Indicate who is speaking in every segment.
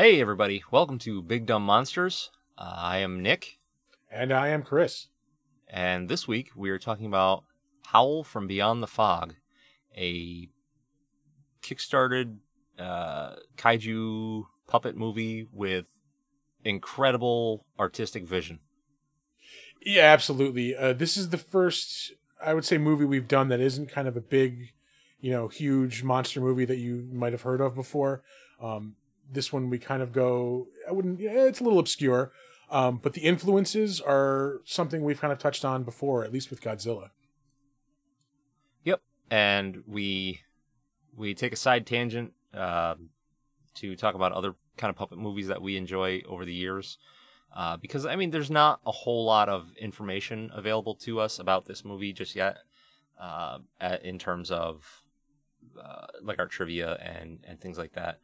Speaker 1: Hey, everybody. Welcome to Big Dumb Monsters. Uh, I am Nick,
Speaker 2: And I am Chris.
Speaker 1: and this week we are talking about Howl from Beyond the Fog, a kickstarted uh, kaiju puppet movie with incredible artistic vision.
Speaker 2: Yeah, absolutely. Uh, this is the first, I would say, movie we've done that isn't kind of a big, you know, huge monster movie that you might have heard of before. Um, this one we kind of go, I wouldn't, it's a little obscure, um, but the influences are something we've kind of touched on before, at least with Godzilla.
Speaker 1: Yep. And we we take a side tangent um to talk about other kind of puppet movies that we enjoy over the years. Uh, because I mean, there's not a whole lot of information available to us about this movie just yet, uh, in terms of uh, like our trivia and and things like that.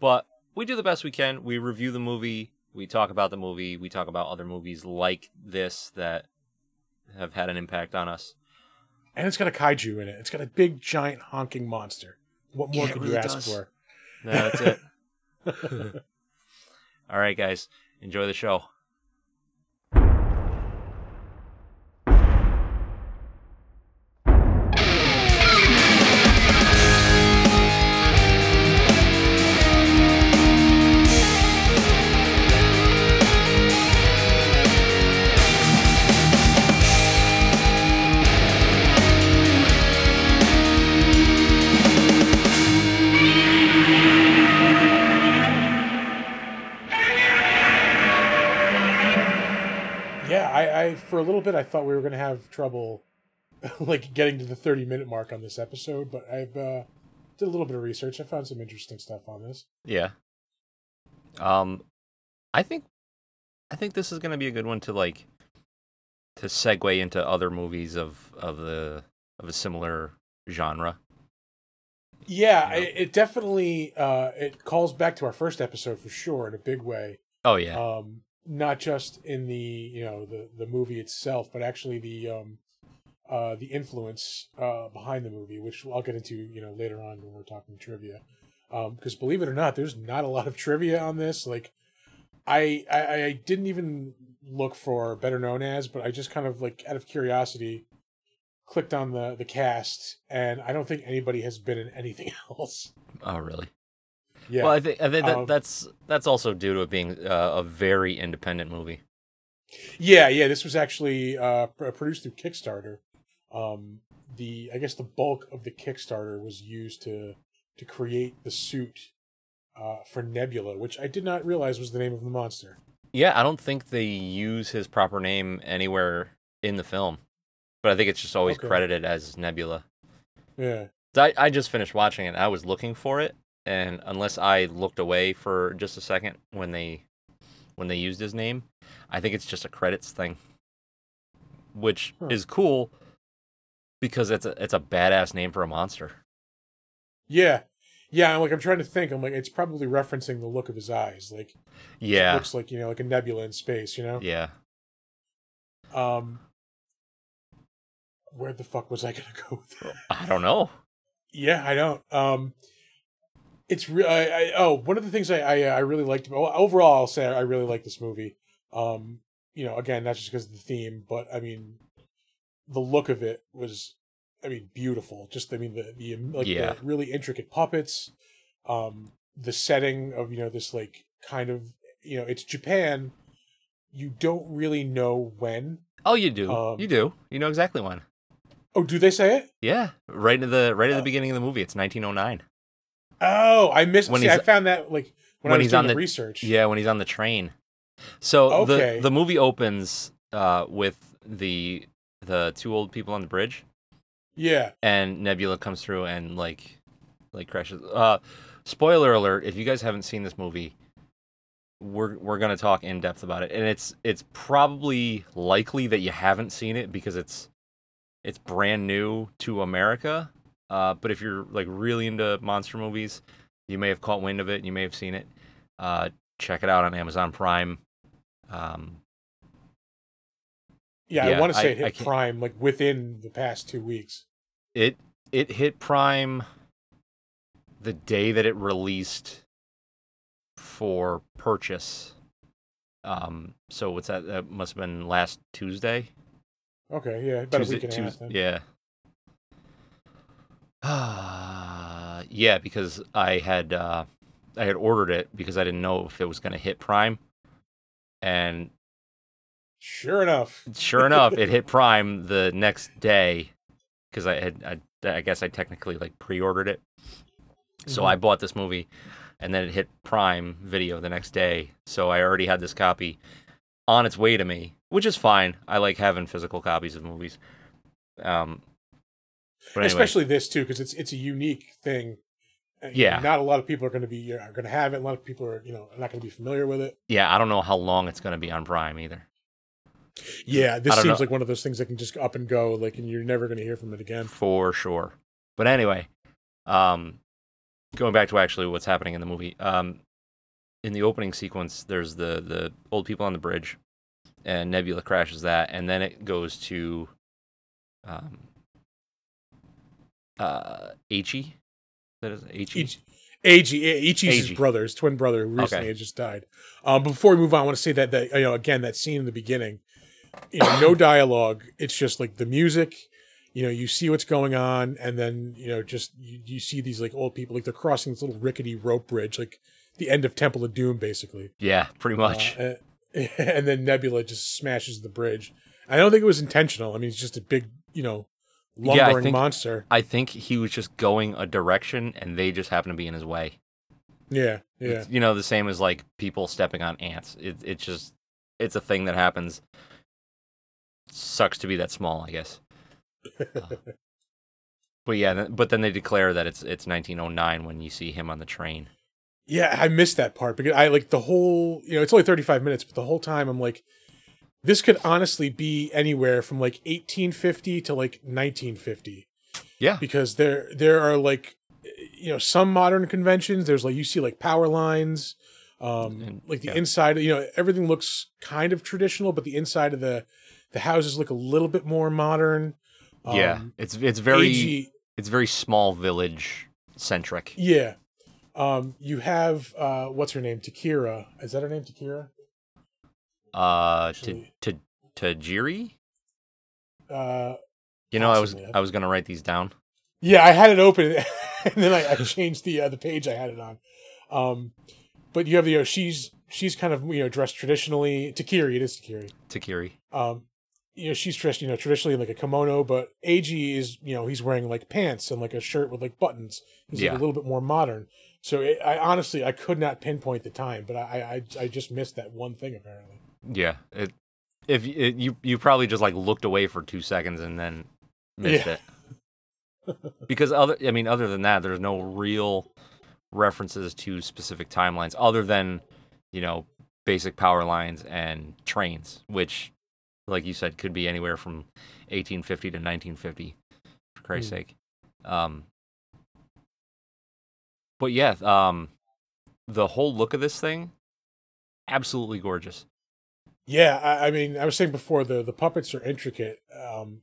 Speaker 1: But we do the best we can. We review the movie. We talk about the movie. We talk about other movies like this that have had an impact on us.
Speaker 2: And it's got a kaiju in it. It's got a big, giant, honking monster. What more
Speaker 1: Yeah,
Speaker 2: could
Speaker 1: really
Speaker 2: you ask
Speaker 1: does.
Speaker 2: for?
Speaker 1: No, that's it. All right, guys, enjoy the show.
Speaker 2: Yeah, I, I for a little bit I thought we were gonna have trouble like getting to the 30 minute mark on this episode, but I've uh did a little bit of research. I found some interesting stuff on this.
Speaker 1: Yeah. Um, I think, I think this is gonna be a good one to like, to segue into other movies of of the of a similar genre.
Speaker 2: Yeah,
Speaker 1: You know?
Speaker 2: it, it definitely uh it calls back to our first episode for sure in a big way.
Speaker 1: Oh yeah,
Speaker 2: Um not just in the, you know, the the movie itself, but actually the um uh the influence uh behind the movie, which I'll get into, you know, later on when we're talking trivia. Um because believe it or not, there's not a lot of trivia on this. Like I, I I didn't even look for better known as, but I just kind of like out of curiosity clicked on the the cast and I don't think anybody has been in anything else.
Speaker 1: oh really?
Speaker 2: Yeah.
Speaker 1: Well, I think I think that,
Speaker 2: Um,
Speaker 1: that's that's also due to it being uh, a very independent movie.
Speaker 2: Yeah, yeah. This was actually uh, produced through Kickstarter. Um, the I guess the bulk of the Kickstarter was used to to create the suit uh, for Nebula, which I did not realize was the name of the monster.
Speaker 1: Yeah, I don't think they use his proper name anywhere in the film, but I think it's just always
Speaker 2: Okay.
Speaker 1: credited as Nebula.
Speaker 2: Yeah,
Speaker 1: I, I just finished watching it. I was looking for it, and unless I looked away for just a second when they when they used his name, I think it's just a credits thing, which
Speaker 2: Huh.
Speaker 1: is cool because it's a it's a badass name for a monster.
Speaker 2: yeah, yeah. I'm like I'm trying to think. I'm like it's probably referencing the look of his eyes. Like it
Speaker 1: Yeah,
Speaker 2: looks like you know like a nebula in space. You know.
Speaker 1: yeah.
Speaker 2: Um, where the fuck was I gonna go with that?
Speaker 1: I don't know.
Speaker 2: Yeah, I don't. Um, it's re- I, I oh one of the things I I, I really liked well, overall I'll say I really like this movie. Um, you know, again, not just because of the theme, but I mean, the look of it was, I mean, beautiful. Just I mean the the like
Speaker 1: Yeah.
Speaker 2: the really intricate puppets, um, the setting of you know this like kind of you know it's Japan. You don't really know when.
Speaker 1: Oh, you do.
Speaker 2: Um,
Speaker 1: you do. You know exactly when.
Speaker 2: Oh, do they say it?
Speaker 1: Yeah, right in the right at the
Speaker 2: Oh.
Speaker 1: beginning of the movie. It's 1909.
Speaker 2: Oh, I missed.
Speaker 1: When
Speaker 2: see, I found that like when,
Speaker 1: when
Speaker 2: I was
Speaker 1: he's
Speaker 2: doing
Speaker 1: on
Speaker 2: the,
Speaker 1: the-
Speaker 2: research.
Speaker 1: Yeah, when he's on the train. So
Speaker 2: Okay.
Speaker 1: the the movie opens uh, with the the two old people on the bridge,
Speaker 2: Yeah.
Speaker 1: and Nebula comes through and like like crashes. Uh, spoiler alert: if you guys haven't seen this movie, we're we're gonna talk in depth about it, and it's it's probably likely that you haven't seen it because it's it's brand new to America. Uh, but if you're like really into monster movies, you may have caught wind of it. You may have seen it. Uh, check it out on Amazon Prime. Um,
Speaker 2: Yeah,
Speaker 1: Yeah,
Speaker 2: I want to say
Speaker 1: I-
Speaker 2: it hit Prime like within the past two weeks.
Speaker 1: it it hit Prime the day that it released for purchase. Um, so what's that? That must have been last Tuesday.
Speaker 2: Okay, yeah, about
Speaker 1: Tuesday,
Speaker 2: a week and a half. Then.
Speaker 1: yeah. Yeah, because I had uh, I had ordered it because I didn't know if it was going to hit Prime, and
Speaker 2: Sure enough.
Speaker 1: sure enough, it hit Prime the next day because I had I, I guess I technically like pre-ordered it. So
Speaker 2: Mhm.
Speaker 1: I bought this movie, and then it hit Prime Video the next day. So I already had this copy on its way to me, which is fine. I like having physical copies of movies. Um, anyway,
Speaker 2: Especially this too, because it's it's a unique thing. Know,
Speaker 1: Yeah.
Speaker 2: not a lot of people are going to be are going to have it. A lot of people are you know not going to be familiar with it.
Speaker 1: yeah, I don't know how long it's going to be on Prime either.
Speaker 2: Yeah, this seems
Speaker 1: know.
Speaker 2: like one of those things that can just up and go, like, and you're never going to hear from it again.
Speaker 1: for sure. But anyway, um, going back to actually what's happening in the movie, um, in the opening sequence, there's the the old people on the bridge, and Nebula crashes that, and then it goes to, um, uh, Ichi. That is Ichi.
Speaker 2: Each, Ag, Ichi's his
Speaker 1: Eiji.
Speaker 2: brother, his twin brother, who recently
Speaker 1: Okay.
Speaker 2: just died. Um, before we move on, I want to say that that you know again that scene in the beginning, you know, no dialogue. It's just like the music. You know, you see what's going on, and then you know, just you, you see these like old people, like they're crossing this little rickety rope bridge, like the end of Temple of Doom, basically.
Speaker 1: Yeah, pretty much.
Speaker 2: Uh, and, and then Nebula just smashes the bridge. I don't think it was intentional. I mean, it's just a big, you know,
Speaker 1: Yeah, I think-
Speaker 2: monster.
Speaker 1: I think he was just going a direction, and they just happened to be in his way.
Speaker 2: Yeah, yeah.
Speaker 1: It's, you know, the same as like people stepping on ants. It, it's just, it's a thing that happens. Sucks to be that small, I guess. But yeah, but then they declare that it's it's 1909 when you see him on the train.
Speaker 2: Yeah, I missed that part because I like the whole, you know, it's only 35 minutes, but the whole time I'm like, this could honestly be anywhere from like 1850 to like 1950
Speaker 1: Yeah,
Speaker 2: because there there are like you know some modern conventions there's like you see like power lines um
Speaker 1: And-
Speaker 2: like the
Speaker 1: yeah.
Speaker 2: inside you know everything looks kind of traditional but the inside of the the houses look a little bit more modern.
Speaker 1: Yeah.
Speaker 2: Um,
Speaker 1: It's it's very
Speaker 2: AG
Speaker 1: it's very small village centric.
Speaker 2: yeah. Um you have uh what's her name? Takira. Is that her name takira
Speaker 1: Uh, to to Tajiri.
Speaker 2: uh
Speaker 1: You know, I was I was gonna write these down.
Speaker 2: Yeah, I had it open, and then I, I changed the uh, the page I had it on. Um, but you have the you know, she's she's kind of you know dressed traditionally. Takiri, it is Takiri.
Speaker 1: Takiri.
Speaker 2: Um, you know she's dressed you know traditionally in like a kimono, but Ag is you know he's wearing like pants and like a shirt with like buttons. He's like
Speaker 1: Yeah.
Speaker 2: a little bit more modern. So it, I honestly I could not pinpoint the time, but I I I just missed that one thing apparently.
Speaker 1: Yeah. It if it, you you probably just like looked away for two seconds and then missed
Speaker 2: Yeah.
Speaker 1: it. because other I mean other than that, there's no real references to specific timelines other than you know basic power lines and trains, which like you said could be anywhere from 1850 to 1950 for Christ's
Speaker 2: Hmm.
Speaker 1: sake. Um, but yeah, um, the whole look of this thing, absolutely gorgeous.
Speaker 2: Yeah, I, I mean, I was saying before the the puppets are intricate um,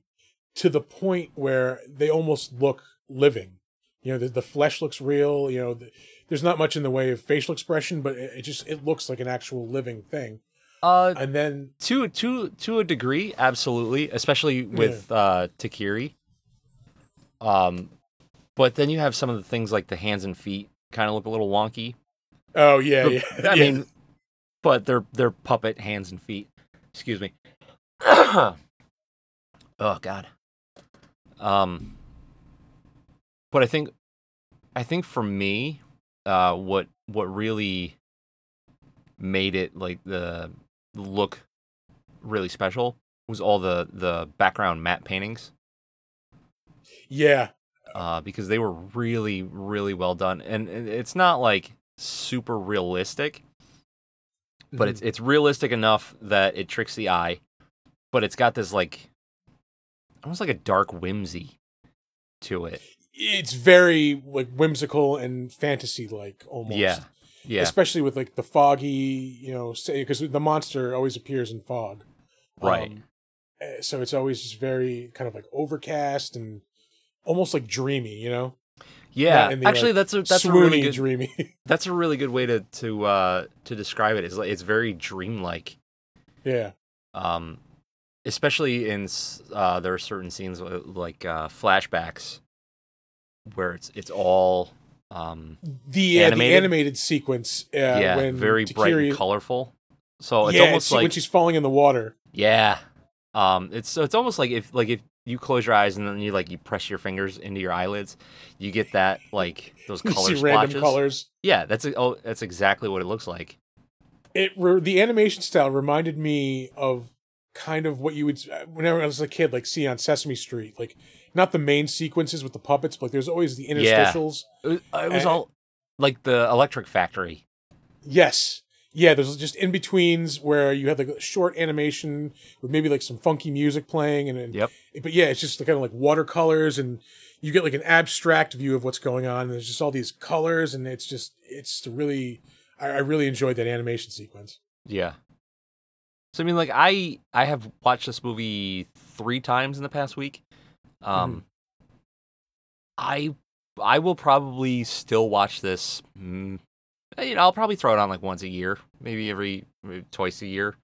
Speaker 2: to the point where they almost look living. You know, the, the flesh looks real. You know, the, there's not much in the way of facial expression, but it, it just it looks like an actual living thing.
Speaker 1: Uh,
Speaker 2: And then,
Speaker 1: to to to a degree, absolutely, especially with uh, Takiri. Um, but then you have some of the things like the hands and feet kind of look a little wonky.
Speaker 2: oh yeah,
Speaker 1: But-
Speaker 2: yeah,
Speaker 1: I
Speaker 2: yeah.
Speaker 1: mean, but they're they're puppet hands and feet. Excuse me. oh God. Um. But I think, I think for me, uh, what what really made it like the look really special was all the the background matte paintings
Speaker 2: yeah,
Speaker 1: uh, because they were really, really well done. And, and it's not like super realistic, but
Speaker 2: Mhm.
Speaker 1: it's it's realistic enough that it tricks the eye. But it's got this like almost like a dark whimsy to it.
Speaker 2: it's very like whimsical and fantasy like almost.
Speaker 1: Yeah, yeah,
Speaker 2: especially with like the foggy, you know, because the monster always appears in fog.
Speaker 1: Right.
Speaker 2: Um, eh, so it's always just very kind of like overcast and almost like dreamy, you know.
Speaker 1: Yeah,
Speaker 2: Not in the,
Speaker 1: actually,
Speaker 2: like,
Speaker 1: that's a that's a really good
Speaker 2: dreamy.
Speaker 1: that's a really good way to to uh to describe it. it. Is like it's very dreamlike.
Speaker 2: yeah,
Speaker 1: Um, especially in uh, there are certain scenes uh, like uh, flashbacks where it's it's all um
Speaker 2: the uh,
Speaker 1: Animated?
Speaker 2: the animated sequence. Uh,
Speaker 1: yeah
Speaker 2: when
Speaker 1: very bright and colorful. So it's
Speaker 2: yeah,
Speaker 1: almost
Speaker 2: she-
Speaker 1: like
Speaker 2: when she's falling in the water.
Speaker 1: yeah, um, it's so it's almost like if like if you close your eyes and then you like you press your fingers into your eyelids, you get that like those color
Speaker 2: random colors.
Speaker 1: Yeah, that's oh that's exactly what it looks like.
Speaker 2: It re- the animation style reminded me of kind of what you would whenever I was a kid like see on Sesame Street, like not the main sequences with the puppets, but like, there's always the
Speaker 1: Yeah.
Speaker 2: interstitials.
Speaker 1: It was, it was
Speaker 2: Uh,
Speaker 1: all like the Electric Factory.
Speaker 2: Yes. Yeah, there's just in betweens where you have like a short animation with maybe like some funky music playing and, and
Speaker 1: Yep.
Speaker 2: but yeah, it's just kind of like watercolors and you get like an abstract view of what's going on and there's just all these colors and it's just it's really I, I really enjoyed that animation sequence.
Speaker 1: Yeah. So I mean, like I I have watched this movie three times in the past week. Um, I I will probably still watch this. Mm, you know, I'll probably throw it on like once a year, maybe every maybe twice a year.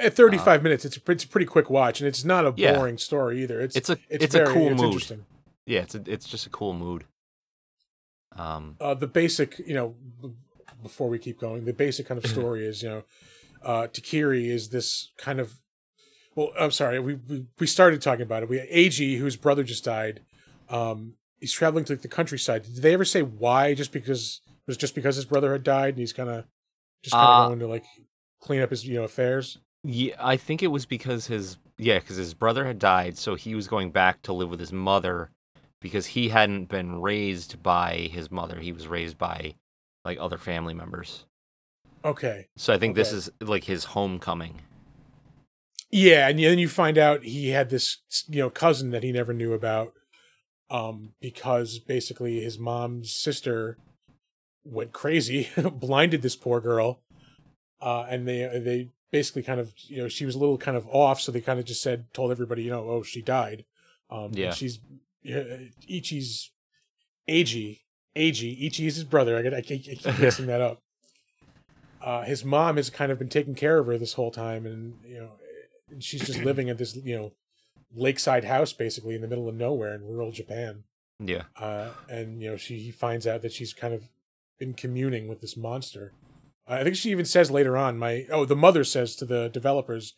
Speaker 2: At 35 minutes, it's a, it's a pretty quick watch, and it's not a
Speaker 1: Uh, Yeah.
Speaker 2: boring story either. It's
Speaker 1: It's a
Speaker 2: it's,
Speaker 1: it's,
Speaker 2: very,
Speaker 1: a cool
Speaker 2: it's
Speaker 1: mood.
Speaker 2: interesting.
Speaker 1: Yeah, it's a, it's just a cool mood. Um,
Speaker 2: Uh, the basic, you know, b- before we keep going, the basic kind of story is, you know, uh, Takiri is this kind of. Well, I'm sorry, we we, we started talking about it. We Ag, whose brother just died. Um, he's traveling to like, the countryside. Did they ever say why? Just because was just because his brother had died, and he's kind of just kind of
Speaker 1: Uh,
Speaker 2: going to like clean up his you know affairs.
Speaker 1: Yeah, I think it was because his yeah, because his brother had died, so he was going back to live with his mother because he hadn't been raised by his mother. He was raised by like other family members.
Speaker 2: Okay.
Speaker 1: So I think this is like his homecoming.
Speaker 2: Yeah, and then you find out he had this you know cousin that he never knew about, um, because basically his mom's sister went crazy, blinded this poor girl, uh, and they they basically kind of you know she was a little kind of off, so they kind of just said told everybody you know oh she died, um,
Speaker 1: Yeah.
Speaker 2: she's uh, Ichi's Ag Ag Ichi is his brother. I, get, I keep, I keep mixing that up. Uh, his mom has kind of been taking care of her this whole time, and you know, and she's just living at this you know lakeside house basically in the middle of nowhere in rural Japan.
Speaker 1: Yeah.
Speaker 2: Uh, and you know, she he finds out that she's kind of been communing with this monster. I think she even says later on, my oh, the mother says to the developers,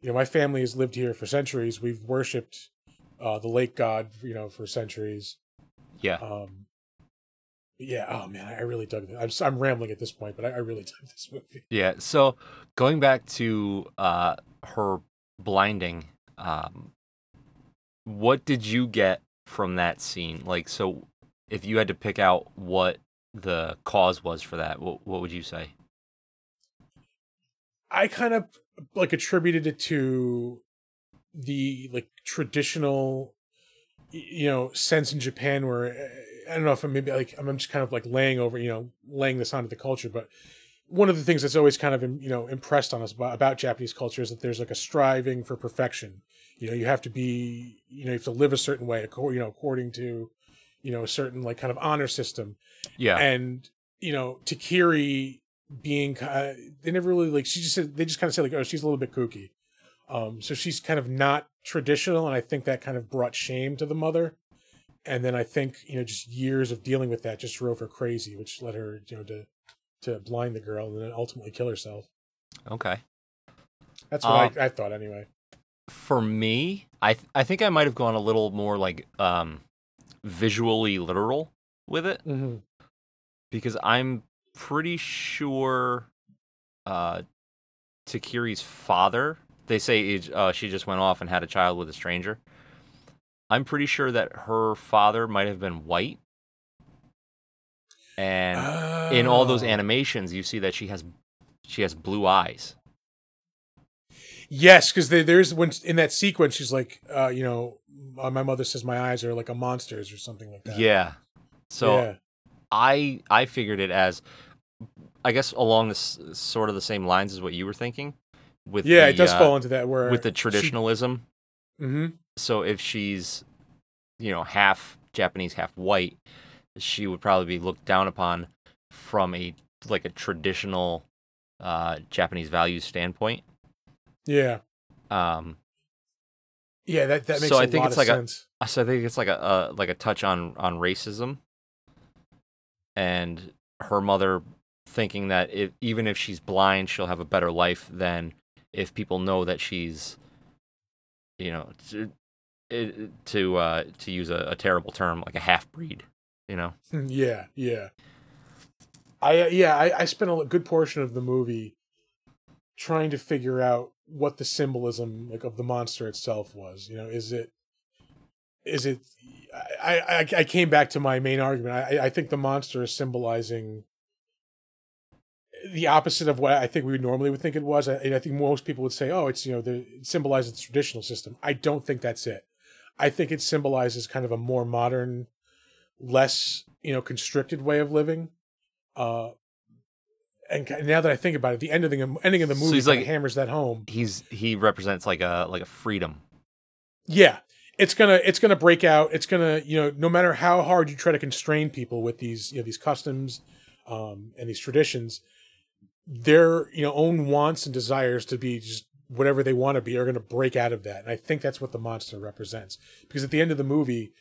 Speaker 2: you know, my family has lived here for centuries. We've worshipped uh, the lake god, you know, for centuries.
Speaker 1: Yeah.
Speaker 2: Um, yeah. Oh man, I really dug. I'm I'm rambling at this point, but I, I really dug this movie.
Speaker 1: Yeah. So going back to uh her blinding, um what did you get from that scene? Like so if you had to pick out what the cause was for that, what what would you say?
Speaker 2: I kind of like attributed it to the like traditional, you know, sense in Japan where uh, I don't know if I'm maybe like I'm just kind of like laying over, you know, laying this onto the culture, but one of the things that's always kind of you know impressed on us about, about Japanese culture is that there's like a striving for perfection. You know, you have to be, you know, you have to live a certain way, you know, according to, you know, a certain like kind of honor system.
Speaker 1: Yeah.
Speaker 2: and you know Takiri being uh, they never really like she just said they just kind of said like oh she's a little bit kooky. Um so she's kind of not traditional and I think that kind of brought shame to the mother. And then I think you know just years of dealing with that just drove her crazy which led her you know to to blind the girl and then ultimately kill herself.
Speaker 1: Okay.
Speaker 2: that's what
Speaker 1: Um,
Speaker 2: I, I thought anyway.
Speaker 1: For me, I th- I think I might have gone a little more like um visually literal with it
Speaker 2: mm-hmm.
Speaker 1: because I'm pretty sure uh Takiri's father, they say uh, she just went off and had a child with a stranger. I'm pretty sure that her father might have been white. And in all those
Speaker 2: Oh.
Speaker 1: animations you see that she has she has blue eyes.
Speaker 2: Yes, because there's when in that sequence she's like, uh, you know, uh, my mother says my eyes are like a monster's or something like that.
Speaker 1: Yeah. So
Speaker 2: yeah.
Speaker 1: I I figured it as I guess along this sort of the same lines as what you were thinking with
Speaker 2: yeah,
Speaker 1: the,
Speaker 2: it does
Speaker 1: uh,
Speaker 2: fall into that where
Speaker 1: with the traditionalism.
Speaker 2: hmm
Speaker 1: So if she's you know half Japanese, half white, she would probably be looked down upon from a like a traditional uh, Japanese values standpoint.
Speaker 2: Yeah.
Speaker 1: Um,
Speaker 2: Yeah, that that makes
Speaker 1: So
Speaker 2: a
Speaker 1: I think
Speaker 2: lot
Speaker 1: it's
Speaker 2: of
Speaker 1: like a- so I think it's like a, a like a touch on on racism, and her mother thinking that if, even if she's blind, she'll have a better life than if people know that she's, you know, to to uh, to use a, a terrible term like a half breed, you know.
Speaker 2: Yeah, yeah. I uh, yeah, I, I spent a good portion of the movie trying to figure out what the symbolism like of the monster itself was. You know, is it is it I I, I came back to my main argument. I I think the monster is symbolizing the opposite of what I think we would normally would think it was. I, I think most people would say, "Oh, it's you know, the it symbolizes the traditional system." I don't think that's it. I think it symbolizes kind of a more modern, less you know, constricted way of living. Uh, and now that I think about it, the end of the ending of the
Speaker 1: So
Speaker 2: movie
Speaker 1: he's like-
Speaker 2: hammers that home.
Speaker 1: He's he represents like a like a freedom.
Speaker 2: Yeah, it's gonna it's gonna break out. It's gonna you know no matter how hard you try to constrain people with these you know these customs, um, and these traditions, their you know own wants and desires to be just whatever they want to be are gonna break out of that. And I think that's what the monster represents. Because at the end of the movie,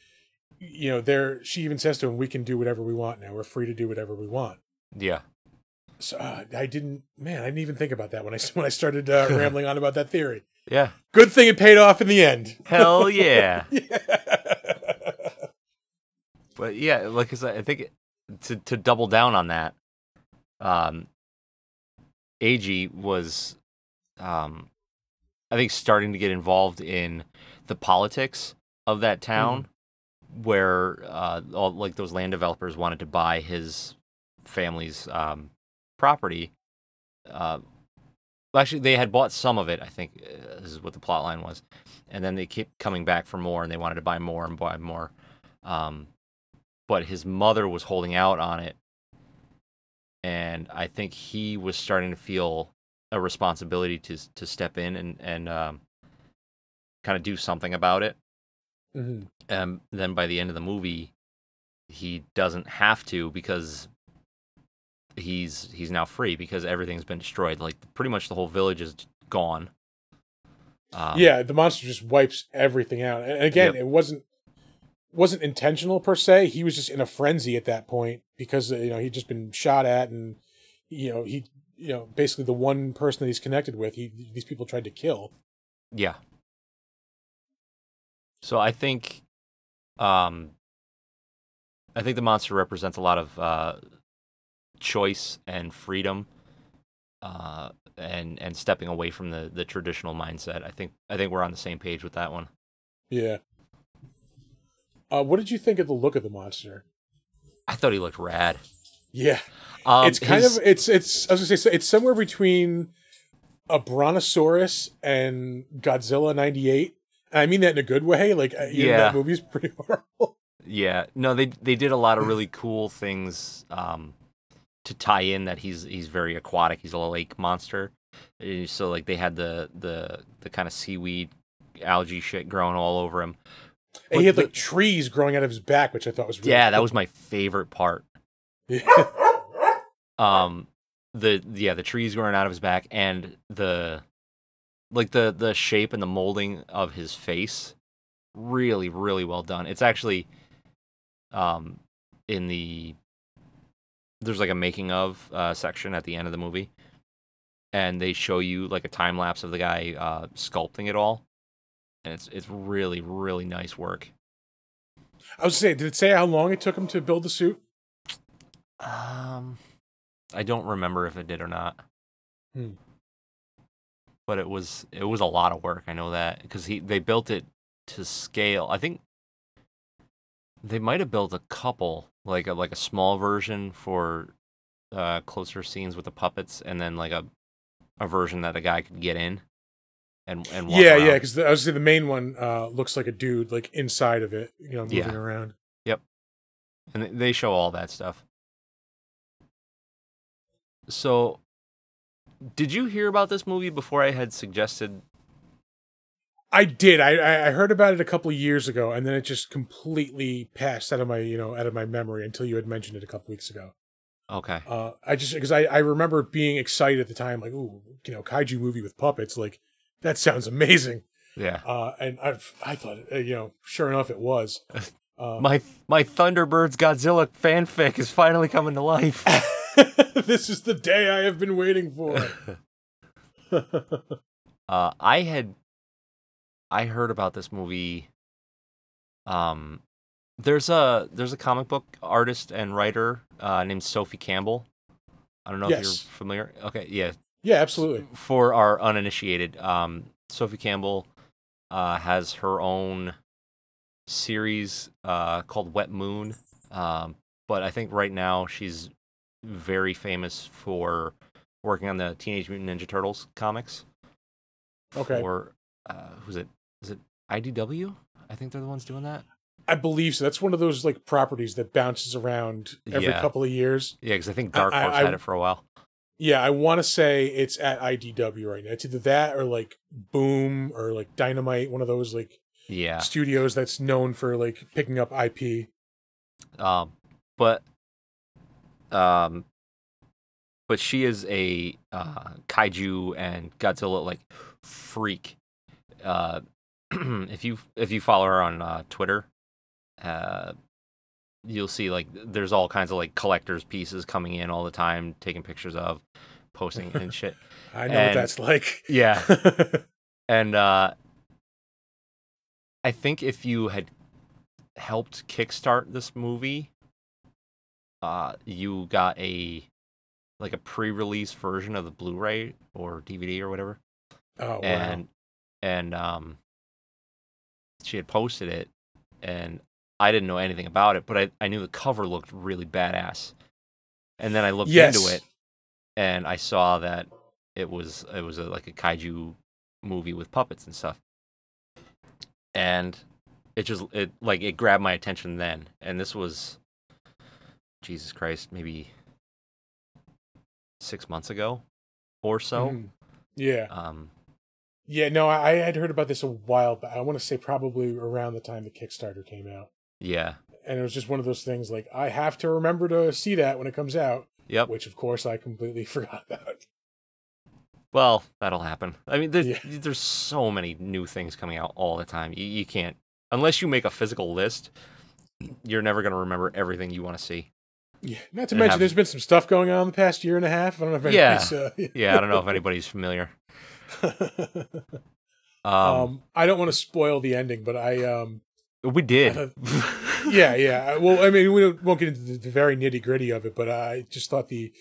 Speaker 2: you know, there she even says to him, "We can do whatever we want now. We're free to do whatever we want."
Speaker 1: Yeah.
Speaker 2: So uh, I didn't, man, I didn't even think about that when I when I started uh, rambling on about that theory.
Speaker 1: Yeah.
Speaker 2: Good thing it paid off in the end.
Speaker 1: Hell yeah.
Speaker 2: Yeah.
Speaker 1: But yeah, like I said, I think to to double down on that, um, Ag was, um, I think starting to get involved in the politics of that town, where uh, all like those land developers wanted to buy his family's um, property. Uh, well, actually, they had bought some of it. I think uh, this is what the plot line was, and then they kept coming back for more, and they wanted to buy more and buy more. Um, but his mother was holding out on it, and I think he was starting to feel a responsibility to to step in and and um, kind of do something about it.
Speaker 2: Mhm.
Speaker 1: Um, then by the end of the movie, he doesn't have to because he's he's now free because everything's been destroyed. Like pretty much the whole village is gone. Um,
Speaker 2: yeah, the monster just wipes everything out. And again,
Speaker 1: Yep.
Speaker 2: it wasn't wasn't intentional per se. He was just in a frenzy at that point because you know he'd just been shot at, and you know he you know basically the one person that he's connected with, he these people tried to kill.
Speaker 1: Yeah. So I think, um, I think the monster represents a lot of uh, choice and freedom, uh, and and stepping away from the the traditional mindset. I think I think we're on the same page with that one.
Speaker 2: Yeah. Uh, what did you think of the look of the monster?
Speaker 1: I thought he looked rad.
Speaker 2: Yeah,
Speaker 1: Um,
Speaker 2: it's kind
Speaker 1: his-
Speaker 2: of it's it's I was gonna say it's somewhere between a brontosaurus and Godzilla '98. And I mean that in a good way. Like, uh, know,
Speaker 1: Yeah.
Speaker 2: that movie's pretty horrible.
Speaker 1: Yeah, no, they they did a lot of really cool things um, to tie in that he's he's very aquatic. He's a lake monster, Uh, so like they had the the the kind of seaweed, algae shit growing all over him.
Speaker 2: And he had
Speaker 1: the-
Speaker 2: like trees growing out of his back, which I thought was really
Speaker 1: yeah, that was my favorite part.
Speaker 2: Yeah.
Speaker 1: Um, the yeah the trees growing out of his back and the like the the shape and the molding of his face, really really well done. It's actually, um, in the there's like a making of uh, section at the end of the movie, and they show you like a time lapse of the guy uh, sculpting it all, and it's it's really really nice work.
Speaker 2: I was saying, did it say how long it took him to build the suit?
Speaker 1: Um, I don't remember if it did or not.
Speaker 2: Hmm.
Speaker 1: But it was it was a lot of work. I know that because he they built it to scale. I think they might have built a couple, like a like a small version for uh closer scenes with the puppets, and then like a a version that a guy could get in and and walk
Speaker 2: Yeah, yeah, because I was the main one uh, looks like a dude like inside of it, you know, moving
Speaker 1: Yeah.
Speaker 2: around.
Speaker 1: Yep, and they show all that stuff. So, did you hear about this movie before I had suggested?
Speaker 2: I did. I I heard about it a couple of years ago, and then it just completely passed out of my you know out of my memory until you had mentioned it a couple weeks ago.
Speaker 1: Okay.
Speaker 2: Uh, I just because I I remember being excited at the time, like, ooh, you know, kaiju movie with puppets, like that sounds amazing.
Speaker 1: Yeah.
Speaker 2: Uh, and I I thought, uh, you know, sure enough, it was. Uh,
Speaker 1: My my Thunderbirds Godzilla fanfic is finally coming to life.
Speaker 2: this is the day I have been waiting for.
Speaker 1: uh, I had I heard about this movie. Um, there's a there's a comic book artist and writer uh, named Sophie Campbell. I don't know if you're familiar. Okay, yeah.
Speaker 2: yeah, absolutely.
Speaker 1: For our uninitiated, um, Sophie Campbell uh, has her own series uh, called Wet Moon. Um, but I think right now she's very famous for working on the Teenage Mutant Ninja Turtles comics.
Speaker 2: Okay.
Speaker 1: For uh, who's it? Is it IDW? I think they're the ones doing that.
Speaker 2: I believe so. That's one of those like properties that bounces around every
Speaker 1: Yeah.
Speaker 2: couple of years.
Speaker 1: Yeah, because I think
Speaker 2: I-
Speaker 1: Dark
Speaker 2: I-
Speaker 1: Horse
Speaker 2: I-
Speaker 1: had it for a while.
Speaker 2: Yeah, I want to say it's at IDW right now. It's either that or like Boom or like Dynamite, one of those like
Speaker 1: Yeah.
Speaker 2: studios that's known for like picking up IP.
Speaker 1: Um, but um, but she is a uh, kaiju and Godzilla like freak. Uh, if you if you follow her on uh, Twitter, uh, you'll see like there's all kinds of like collectors pieces coming in all the time, taking pictures of, posting and shit.
Speaker 2: I know what that's like.
Speaker 1: Yeah, and uh, I think if you had helped kickstart this movie, uh, you got a like a pre-release version of the Blu-ray or DVD or whatever,
Speaker 2: oh wow.
Speaker 1: and and um, she had posted it, and I didn't know anything about it, but I I knew the cover looked really badass, and then I looked
Speaker 2: Yes.
Speaker 1: into it, and I saw that it was it was a, like a kaiju movie with puppets and stuff and it just it like it grabbed my attention then and this was jesus christ maybe six months ago or so
Speaker 2: Mhm. Yeah.
Speaker 1: um
Speaker 2: Yeah, no, I, had heard about this a while back. I want to say probably around the time the Kickstarter came out.
Speaker 1: yeah
Speaker 2: And it was just one of those things like, I have to remember to see that when it comes out,
Speaker 1: yep
Speaker 2: which of course I completely forgot about.
Speaker 1: well that'll happen i mean there's,
Speaker 2: Yeah.
Speaker 1: there's so many new things coming out all the time you, you can't unless you make a physical list you're never going to remember everything you want to see
Speaker 2: Yeah, not to
Speaker 1: And
Speaker 2: mention
Speaker 1: have-
Speaker 2: there's been some stuff going on the past year and a half. I don't know if
Speaker 1: Yeah.
Speaker 2: anybody's, uh,
Speaker 1: yeah i don't know if anybody's familiar um,
Speaker 2: um, I don't want to spoil the ending, but I um,
Speaker 1: we did
Speaker 2: uh, yeah, yeah. Well, I mean, we won't get into the, the very nitty gritty of it, but I just thought the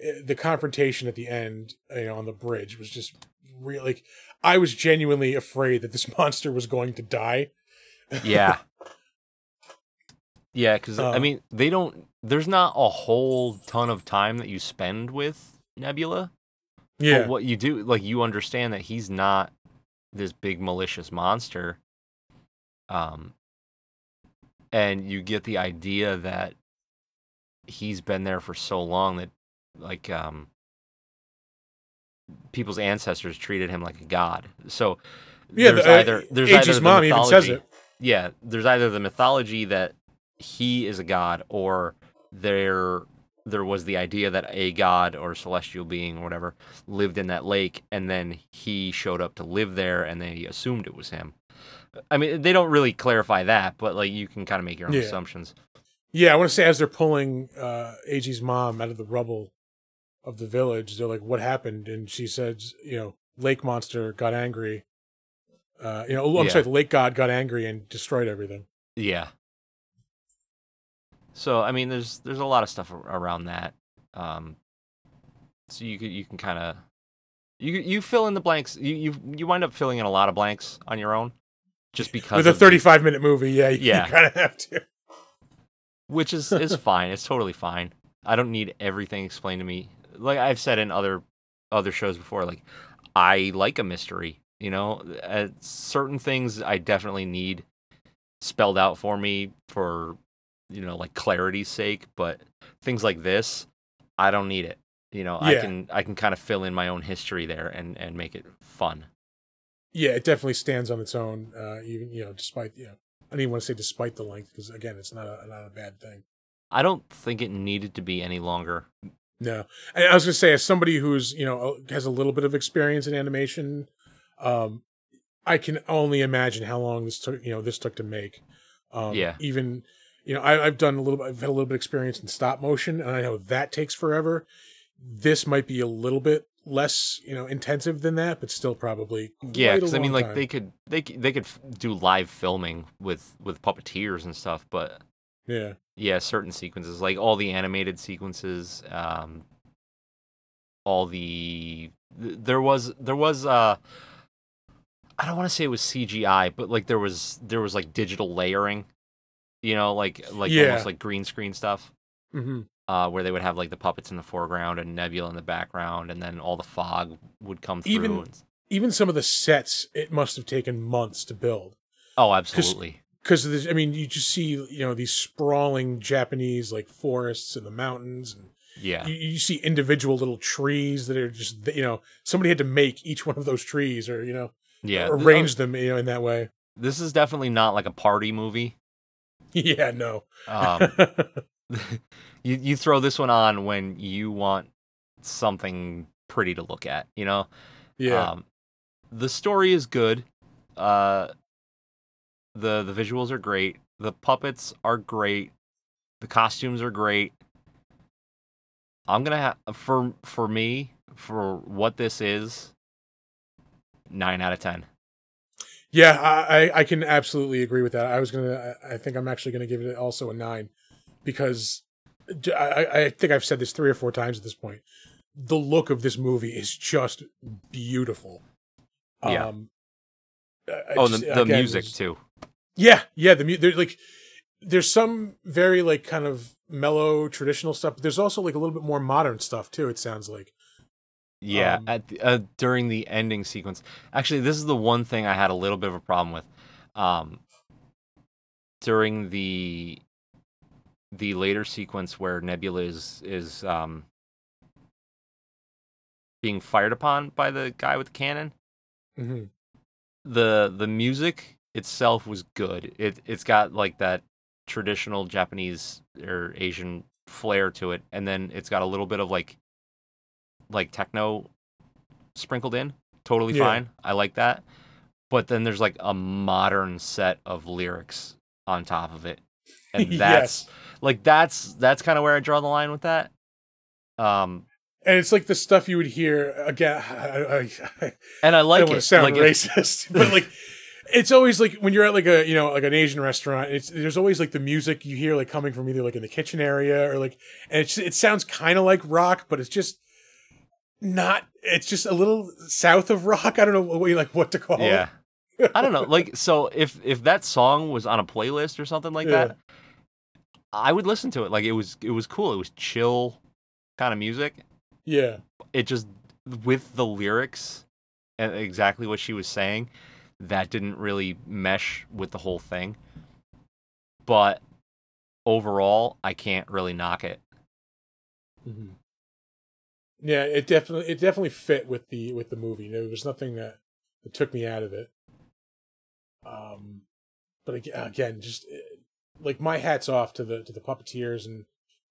Speaker 2: eh, the confrontation at the end, you know, on the bridge was just really like I was genuinely afraid that this monster was going to die.
Speaker 1: Yeah. Yeah, because I
Speaker 2: Uh,
Speaker 1: mean, they don't. There's not a whole ton of time that you spend with Nebula. But what you do, like, you understand that he's not this big malicious monster. Um, and you get the idea that he's been there for so long that, like, um, people's ancestors treated him like a god. So
Speaker 2: yeah.
Speaker 1: there's
Speaker 2: The, uh,
Speaker 1: either there's
Speaker 2: AG's
Speaker 1: either the
Speaker 2: mom even says
Speaker 1: mythology-
Speaker 2: it.
Speaker 1: yeah, there's either the mythology that he is a god, or there there was the idea that a god or celestial being or whatever lived in that lake, and then he showed up to live there, and they assumed it was him. I mean, they don't really clarify that, but like you can kind of make your own
Speaker 2: Yeah.
Speaker 1: assumptions.
Speaker 2: Yeah, I want to say as they're pulling uh, AG's mom out of the rubble of the village, they're like, "What happened?" And she says, "You know, lake monster got angry. Uh, you know, I'm
Speaker 1: Yeah.
Speaker 2: sorry, the lake god got angry and destroyed everything."
Speaker 1: Yeah. So I mean, there's there's a lot of stuff around that. Um, so you you can kind of you you fill in the blanks. You you you wind up filling in a lot of blanks on your own, just because
Speaker 2: With a
Speaker 1: of the-
Speaker 2: 35 minute movie, yeah, you,
Speaker 1: Yeah.
Speaker 2: kind of have to.
Speaker 1: which is is fine. It's totally fine. I don't need everything explained to me. Like I've said in other other shows before, like I like a mystery. You know, uh, certain things I definitely need spelled out for me for you know like clarity's sake. But things like this, I don't need it. You know, I can I can kind of fill in my own history there and and make it fun.
Speaker 2: yeah, it definitely stands on its own. Uh, even you know, despite you know, I don't even want to say despite the length because again, it's not a not a bad thing.
Speaker 1: I don't think it needed to be any longer.
Speaker 2: No, and I was gonna say, as somebody who's you know has a little bit of experience in animation, um, I can only imagine how long this took. You know, this took to make. Um,
Speaker 1: Yeah.
Speaker 2: Even you know, I, I've done a little. bit I've had a little bit of experience in stop motion, and I know that takes forever. This might be a little bit less, you know, intensive than that, but still probably.
Speaker 1: Yeah, because I mean, like
Speaker 2: time.
Speaker 1: they could they c- they could do live filming with with puppeteers and stuff, but
Speaker 2: Yeah.
Speaker 1: yeah, certain sequences, like all the animated sequences, um, all the there was there was uh, I don't want to say it was CGI, but like there was there was like digital layering, you know, like like
Speaker 2: Yeah.
Speaker 1: almost like green screen stuff.
Speaker 2: hmm
Speaker 1: uh, where they would have like the puppets in the foreground and Nebula in the background, and then all the fog would come through.
Speaker 2: Even-
Speaker 1: and-
Speaker 2: Even some of the sets, it must have taken months to build.
Speaker 1: oh, absolutely.
Speaker 2: because I mean, you just see you know these sprawling Japanese like forests and the mountains, and
Speaker 1: Yeah,
Speaker 2: you, you see individual little trees that are just you know somebody had to make each one of those trees or you know
Speaker 1: yeah.
Speaker 2: Arrange them you know in that way.
Speaker 1: This is definitely not like a party movie.
Speaker 2: yeah, no.
Speaker 1: Um, you you throw this one on when you want something pretty to look at. You know.
Speaker 2: yeah,
Speaker 1: Um, the story is good. Uh, the the visuals are great. The puppets are great. The costumes are great. I'm gonna have for for me for what this is. Nine out of ten.
Speaker 2: Yeah. I, I can absolutely agree with that. I was gonna. I I think I'm actually gonna give it also a nine because I, I think I've said this three or four times at this point. The look of this movie is just beautiful.
Speaker 1: Yeah.
Speaker 2: Um,
Speaker 1: Oh,
Speaker 2: just-
Speaker 1: the, the
Speaker 2: again,
Speaker 1: music
Speaker 2: it's-
Speaker 1: too.
Speaker 2: Yeah, yeah. The mu- there's like there's some very like kind of mellow traditional stuff, but there's also like a little bit more modern stuff too. It sounds like.
Speaker 1: Yeah,
Speaker 2: Um,
Speaker 1: at the, uh, during the ending sequence. Actually, this is the one thing I had a little bit of a problem with. Um, during the the later sequence where Nebula is is um being fired upon by the guy with the cannon,
Speaker 2: mhm.
Speaker 1: the the music itself was good. It it's got like that traditional Japanese or Asian flair to it, and then it's got a little bit of like like techno sprinkled in. Totally
Speaker 2: Yeah.
Speaker 1: fine. I like that. But then there's like a modern set of lyrics on top of it. And that's
Speaker 2: yes,
Speaker 1: like that's that's kind of where I draw the line with that. Um
Speaker 2: and it's like the stuff you would hear again. I, I, I,
Speaker 1: and I
Speaker 2: I
Speaker 1: like
Speaker 2: want
Speaker 1: it.
Speaker 2: sound
Speaker 1: like
Speaker 2: racist, but like. It's always like when you're at like a you know like an Asian restaurant. It's there's always like the music you hear like coming from either like in the kitchen area or like and it's it sounds kind of like rock, but it's just not. It's just a little south of rock. I don't know what you like what to call it.
Speaker 1: yeah. I don't know. Like so if if that song was on a playlist or something like
Speaker 2: Yeah.
Speaker 1: that, I would listen to it. Like it was it was cool. It was chill kind of music.
Speaker 2: Yeah.
Speaker 1: It just with the lyrics and exactly what she was saying, that didn't really mesh with the whole thing. But overall, I can't really knock it.
Speaker 2: Mm-hmm. Yeah, it definitely it definitely fit with the with the movie. There was nothing that, that took me out of it. Um, but again, just eh, like my hats off to the to the puppeteers and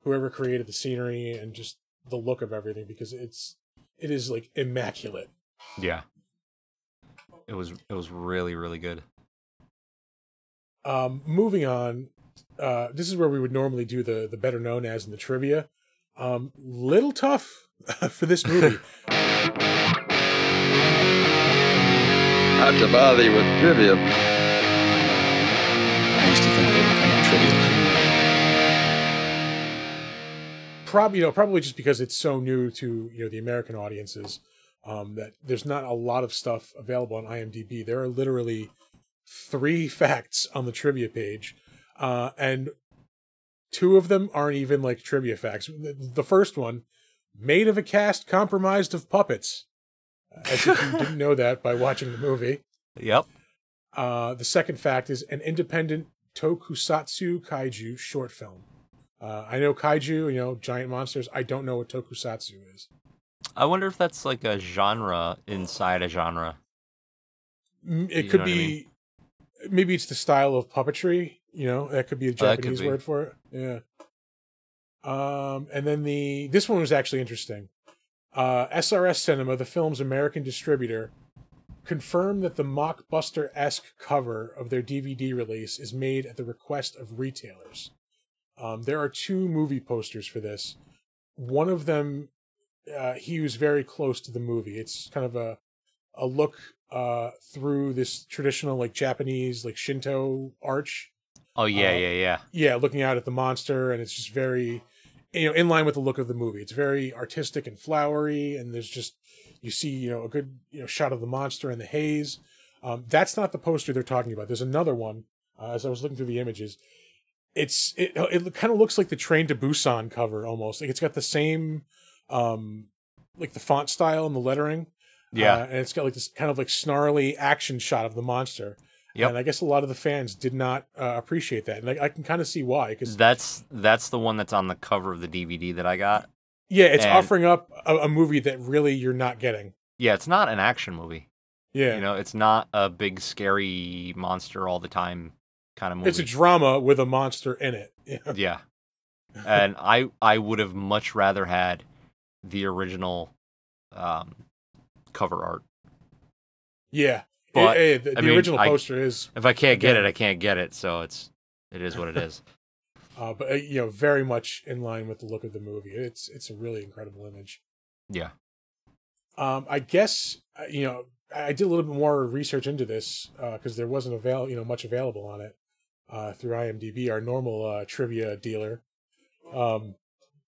Speaker 2: whoever created the scenery and just the look of everything because it's it is like immaculate.
Speaker 1: Yeah. It was it was really really good.
Speaker 2: Um, moving on, uh, this is where we would normally do the the better known as in the trivia. Um, little tough for this movie.
Speaker 3: Not to bother you with trivia.
Speaker 4: I used to think they were kind of trivial.
Speaker 2: probably you know probably just because it's so new to you know the American audiences um, that there's not a lot of stuff available on IMDb. There are literally three facts on the trivia page, uh, and two of them aren't even like trivia facts. The, the first one, made of a cast compromised of puppets. As if you didn't know that by watching the movie.
Speaker 1: Yep.
Speaker 2: Uh, the second fact is an independent tokusatsu kaiju short film. Uh, I know kaiju, you know, giant monsters. I don't know what tokusatsu is.
Speaker 1: I wonder if that's like a genre inside a genre.
Speaker 2: It
Speaker 1: You
Speaker 2: could
Speaker 1: what I
Speaker 2: be maybe it's the style of puppetry, you know, that could be a
Speaker 1: Oh, could
Speaker 2: Japanese
Speaker 1: be.
Speaker 2: word for it. Yeah. Um and then the this one was actually interesting. Uh SRS Cinema, the film's American distributor, confirmed that the mockbuster-esque cover of their DVD release is made at the request of retailers. Um, there are two movie posters for this. One of them, uh, he was very close to the movie. It's kind of a a look uh, through this traditional like Japanese like Shinto arch.
Speaker 1: Oh yeah,
Speaker 2: Uh,
Speaker 1: yeah, yeah.
Speaker 2: Yeah, looking out at the monster, and it's just very, you know, in line with the look of the movie. It's very artistic and flowery, and there's just you see you know a good you know shot of the monster in the haze. Um, that's not the poster they're talking about. There's another one. Uh, as I was looking through the images, it's it it kind of looks like the Train to Busan cover almost. Like it's got the same, um, like the font style and the lettering.
Speaker 1: Yeah.
Speaker 2: Uh, and it's got like this kind of like snarly action shot of the monster.
Speaker 1: Yep.
Speaker 2: And I guess a lot of the fans did not uh, appreciate that, and I, I can kind of see why. Because
Speaker 1: That's that's the one that's on the cover of the DVD that I got.
Speaker 2: yeah, it's
Speaker 1: and-
Speaker 2: offering up a, a movie that really you're not getting.
Speaker 1: Yeah, it's not an action movie.
Speaker 2: Yeah,
Speaker 1: You know, it's not a big scary monster all the time kind of movie.
Speaker 2: it's a drama with a monster in it. Yeah.
Speaker 1: yeah. And I I would have much rather had the original um cover art.
Speaker 2: Yeah,
Speaker 1: But,
Speaker 2: the, the
Speaker 1: mean,
Speaker 2: original
Speaker 1: I-
Speaker 2: poster is,
Speaker 1: If I can't get
Speaker 2: Again.
Speaker 1: it, I can't get it, so it's it is what it is.
Speaker 2: uh, but uh, you know, very much in line with the look of the movie. It's it's a really incredible image.
Speaker 1: yeah.
Speaker 2: Um, I guess uh, you know I did a little bit more research into this because there wasn't avail you know much available on it uh, through IMDb, our normal uh, trivia dealer. Um,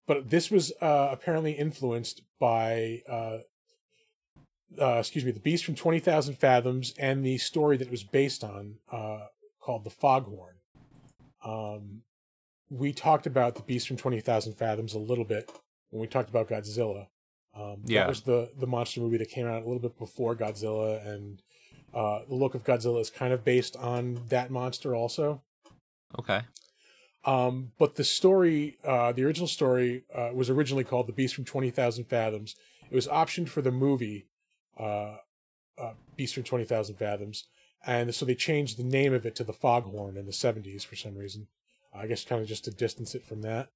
Speaker 2: but this was uh, apparently influenced by uh, excuse me, the Beast from Twenty Thousand Fathoms and the story that it was based on uh, called the Foghorn. Um, we talked about the Beast from Twenty Thousand Fathoms a little bit when we talked about Godzilla. Um,
Speaker 1: Yeah.
Speaker 2: that was the the monster movie that came out a little bit before Godzilla, and uh, the look of Godzilla is kind of based on that monster also.
Speaker 1: Okay.
Speaker 2: Um, but the story, uh, the original story, uh, was originally called The Beast from 20,000 Fathoms. It was optioned for the movie, uh, uh, Beast from 20,000 Fathoms. And so they changed the name of it to The Foghorn in the 70s for some reason. I guess kind of just to distance it from that.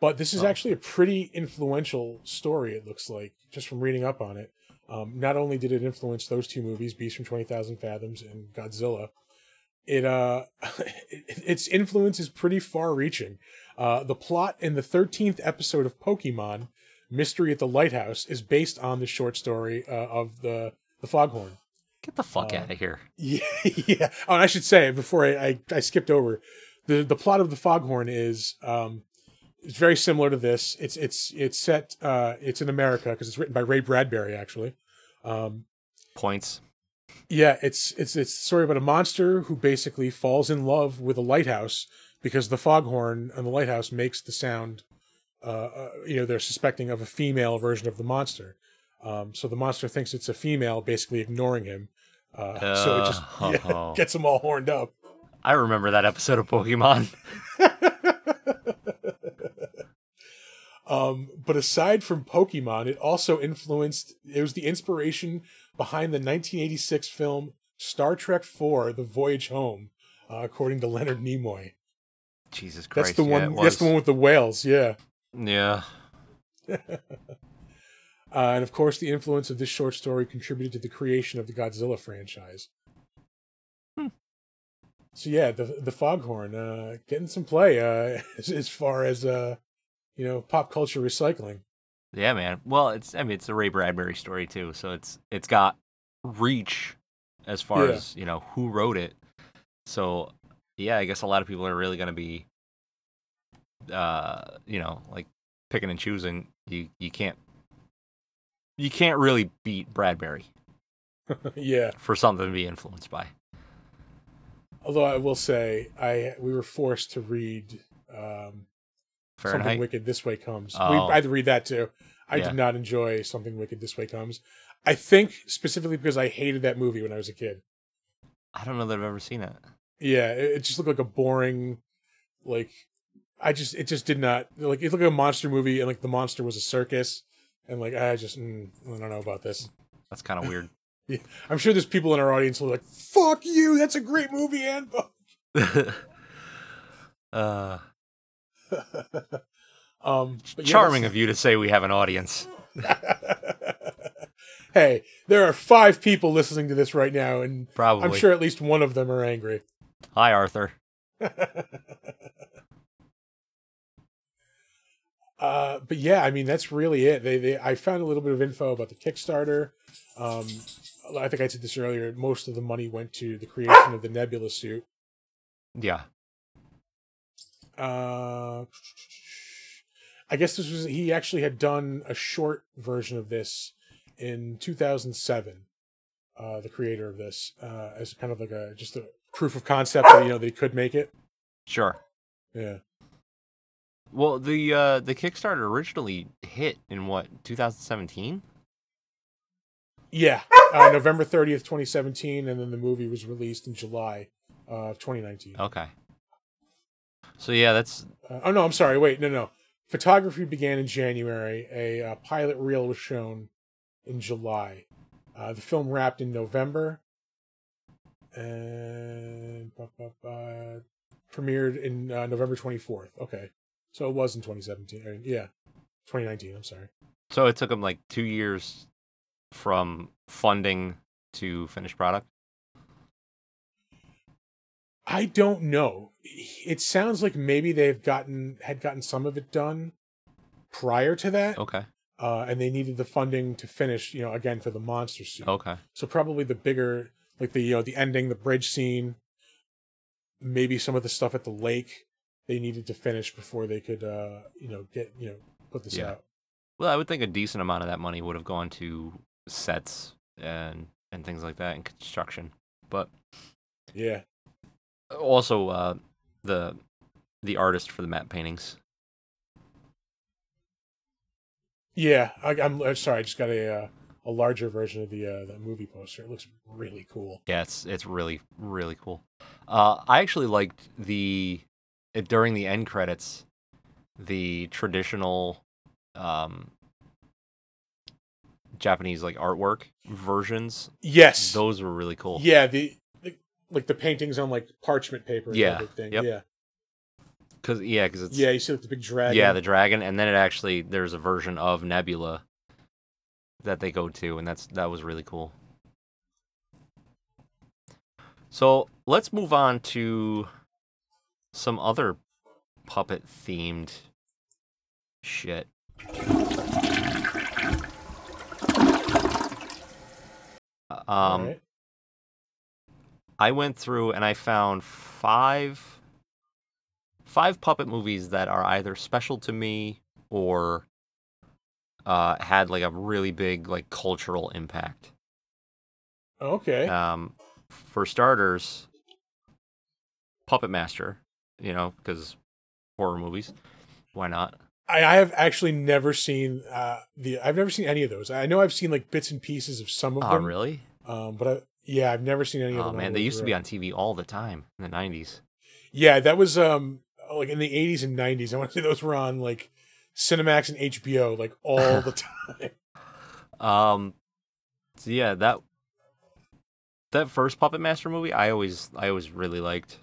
Speaker 2: But this is
Speaker 1: Oh.
Speaker 2: actually a pretty influential story, it looks like, just from reading up on it. Um, not only did it influence those two movies, Beast from 20,000 Fathoms and Godzilla, it uh it, its influence is pretty far reaching uh the plot in the 13th episode of pokemon mystery at the lighthouse is based on the short story uh, of the the foghorn
Speaker 1: Get the fuck
Speaker 2: Uh,
Speaker 1: out of here.
Speaker 2: yeah yeah oh i should say before I, I i skipped over the the plot of the foghorn is um it's very similar to this it's it's it's set uh it's in america because it's written by ray bradbury actually um
Speaker 1: Points.
Speaker 2: yeah, it's it's it's a story about a monster who basically falls in love with a lighthouse because the foghorn on the lighthouse makes the sound. Uh, uh, you know, they're suspecting of a female version of the monster. Um, so the monster thinks it's a female, basically ignoring him. Uh, so it just
Speaker 1: Oh.
Speaker 2: yeah, gets them all horned up.
Speaker 1: I remember that episode of Pokemon.
Speaker 2: um, but aside from Pokemon, it also influenced. It was the inspiration behind the 1986 film Star Trek IV: The Voyage Home, uh, according to Leonard Nimoy.
Speaker 1: Jesus Christ.
Speaker 2: That's
Speaker 1: the
Speaker 2: one. that's the one with the whales. Yeah.
Speaker 1: Yeah.
Speaker 2: Uh, and of course, the influence of this short story contributed to the creation of the Godzilla franchise.
Speaker 1: Hmm.
Speaker 2: So yeah, the the Foghorn uh, getting some play uh, as, as far as uh, you know pop culture recycling.
Speaker 1: Yeah, man. Well, it's I mean it's a Ray Bradbury story too, so it's it's got reach as far
Speaker 2: Yeah.
Speaker 1: as, you know, who wrote it. So, yeah, I guess a lot of people are really going to be uh, you know, like picking and choosing. You you can't you can't really beat Bradbury
Speaker 2: yeah.
Speaker 1: for something to be influenced by.
Speaker 2: Although I will say, I we were forced to read um, Something
Speaker 1: Fahrenheit.
Speaker 2: Wicked This Way Comes.
Speaker 1: Oh.
Speaker 2: We, I had to read that too. I
Speaker 1: Yeah.
Speaker 2: did not enjoy Something Wicked This Way Comes. I think specifically because I hated that movie when I was a kid.
Speaker 1: I don't know that I've ever seen it.
Speaker 2: Yeah, it, it just looked like a boring, like I just it just did not like it looked like a monster movie and like the monster was a circus and like I just mm, I don't know about this.
Speaker 1: That's kind of weird.
Speaker 2: I'm sure there's people in our audience who are like, "Fuck you! That's a great movie and book."
Speaker 1: uh,
Speaker 2: um, yeah,
Speaker 1: charming of you to say we have an audience.
Speaker 2: hey, there are five people listening to this right now, and
Speaker 1: Probably.
Speaker 2: I'm sure at least one of them are angry.
Speaker 1: Hi, Arthur.
Speaker 2: Uh, but yeah, I mean that's really it. They, they I found a little bit of info about the Kickstarter. Um, I think I said this earlier. Most of the money went to the creation of the Nebula suit.
Speaker 1: Yeah.
Speaker 2: Uh, I guess this was he actually had done a short version of this in 2007. Uh, the creator of this, uh, as kind of like a just a proof of concept that you know they could make it.
Speaker 1: Sure.
Speaker 2: Yeah.
Speaker 1: Well, the uh, the Kickstarter originally hit in what 2017.
Speaker 2: Yeah, uh, November 30th, 2017, and then the movie was released in July of 2019.
Speaker 1: Okay. So yeah, that's
Speaker 2: Uh, oh no, I'm sorry. Wait, no, no. Photography began in January. A uh, pilot reel was shown in July. Uh, the film wrapped in November, and premiered in uh, November 24th. Okay, so it was in 2017. I yeah, 2019. I'm sorry.
Speaker 1: so it took them like two years from funding to finished product.
Speaker 2: I don't know. It sounds like maybe they've gotten had gotten some of it done prior to that,
Speaker 1: Okay.
Speaker 2: uh, and they needed the funding to finish. You know, again for the monster suit.
Speaker 1: Okay.
Speaker 2: So probably the bigger, like the you know the ending, the bridge scene, maybe some of the stuff at the lake they needed to finish before they could uh you know get you know put this
Speaker 1: Yeah.
Speaker 2: out.
Speaker 1: Well, I would think a decent amount of that money would have gone to sets and and things like that and construction. But
Speaker 2: Yeah.
Speaker 1: also uh, the the artist for the matte paintings.
Speaker 2: Yeah, I, I'm uh, sorry. I just got a uh, a larger version of the uh, the movie poster. It looks really cool.
Speaker 1: Yeah, it's it's really really cool. Uh, I actually liked the it, during the end credits, the traditional um, Japanese like artwork versions.
Speaker 2: Yes.
Speaker 1: Those were really cool.
Speaker 2: Yeah. The, the like the paintings on like parchment paper.
Speaker 1: Yeah, yep.
Speaker 2: Yeah.
Speaker 1: Cause yeah, because it's
Speaker 2: Yeah. You see like the big dragon.
Speaker 1: yeah the dragon, and then it actually there's a version of Nebula that they go to, and that's that was really cool. So let's move on to some other puppet themed shit. Um,
Speaker 2: All right.
Speaker 1: I went through and I found five five puppet movies that are either special to me or uh, had like a really big like cultural impact.
Speaker 2: Okay.
Speaker 1: Um, for starters, Puppet Master, you know, because horror movies, why not?
Speaker 2: I, I have actually never seen uh the I've never seen any of those. I know I've seen like bits and pieces of some of them.
Speaker 1: Oh,
Speaker 2: them.
Speaker 1: really?
Speaker 2: Um, but I, yeah, I've never seen any of
Speaker 1: Oh
Speaker 2: them. all
Speaker 1: man, they used to be on TV all the time in the '90s.
Speaker 2: Yeah, that was um like in the eighties and nineties. I want to say those were on like Cinemax and HBO like all the time.
Speaker 1: Um, so yeah, that that first Puppet Master movie, I always I always really liked.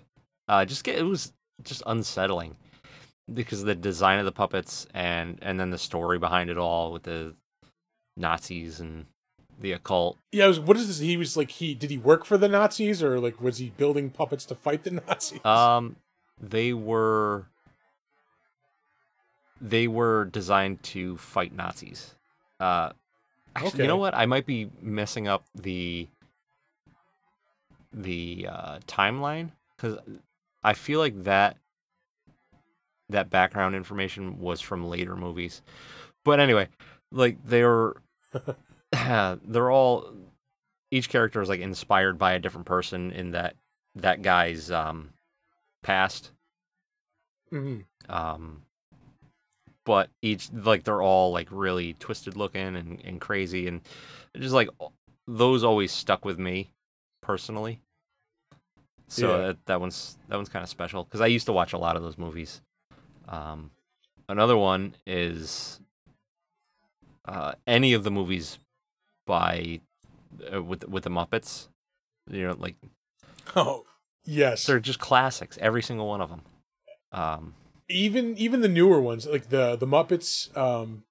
Speaker 1: Uh, just get it was just unsettling because the design of the puppets and and then the story behind it all with the Nazis and the occult.
Speaker 2: Yeah, was, what is this? He was like he did he work for the Nazis or like was he building puppets to fight the Nazis?
Speaker 1: Um, they were they were designed to fight Nazis. Uh, actually, you know what? I might be messing up the the uh, timeline because I feel like that that background information was from later movies. But anyway, like they're they're all each character is like inspired by a different person in that that guy's um past
Speaker 2: Mhm.
Speaker 1: um but each like they're all like really twisted looking and, and crazy and just like those always stuck with me personally so
Speaker 2: Yeah.
Speaker 1: that, that one's that one's kind of special because i used to watch a lot of those movies um another one is uh any of the movies by uh, with with the Muppets. You know, like
Speaker 2: Oh, yes.
Speaker 1: they're just classics, every single one of them. Um,
Speaker 2: even even the newer ones, like the the Muppets. Um,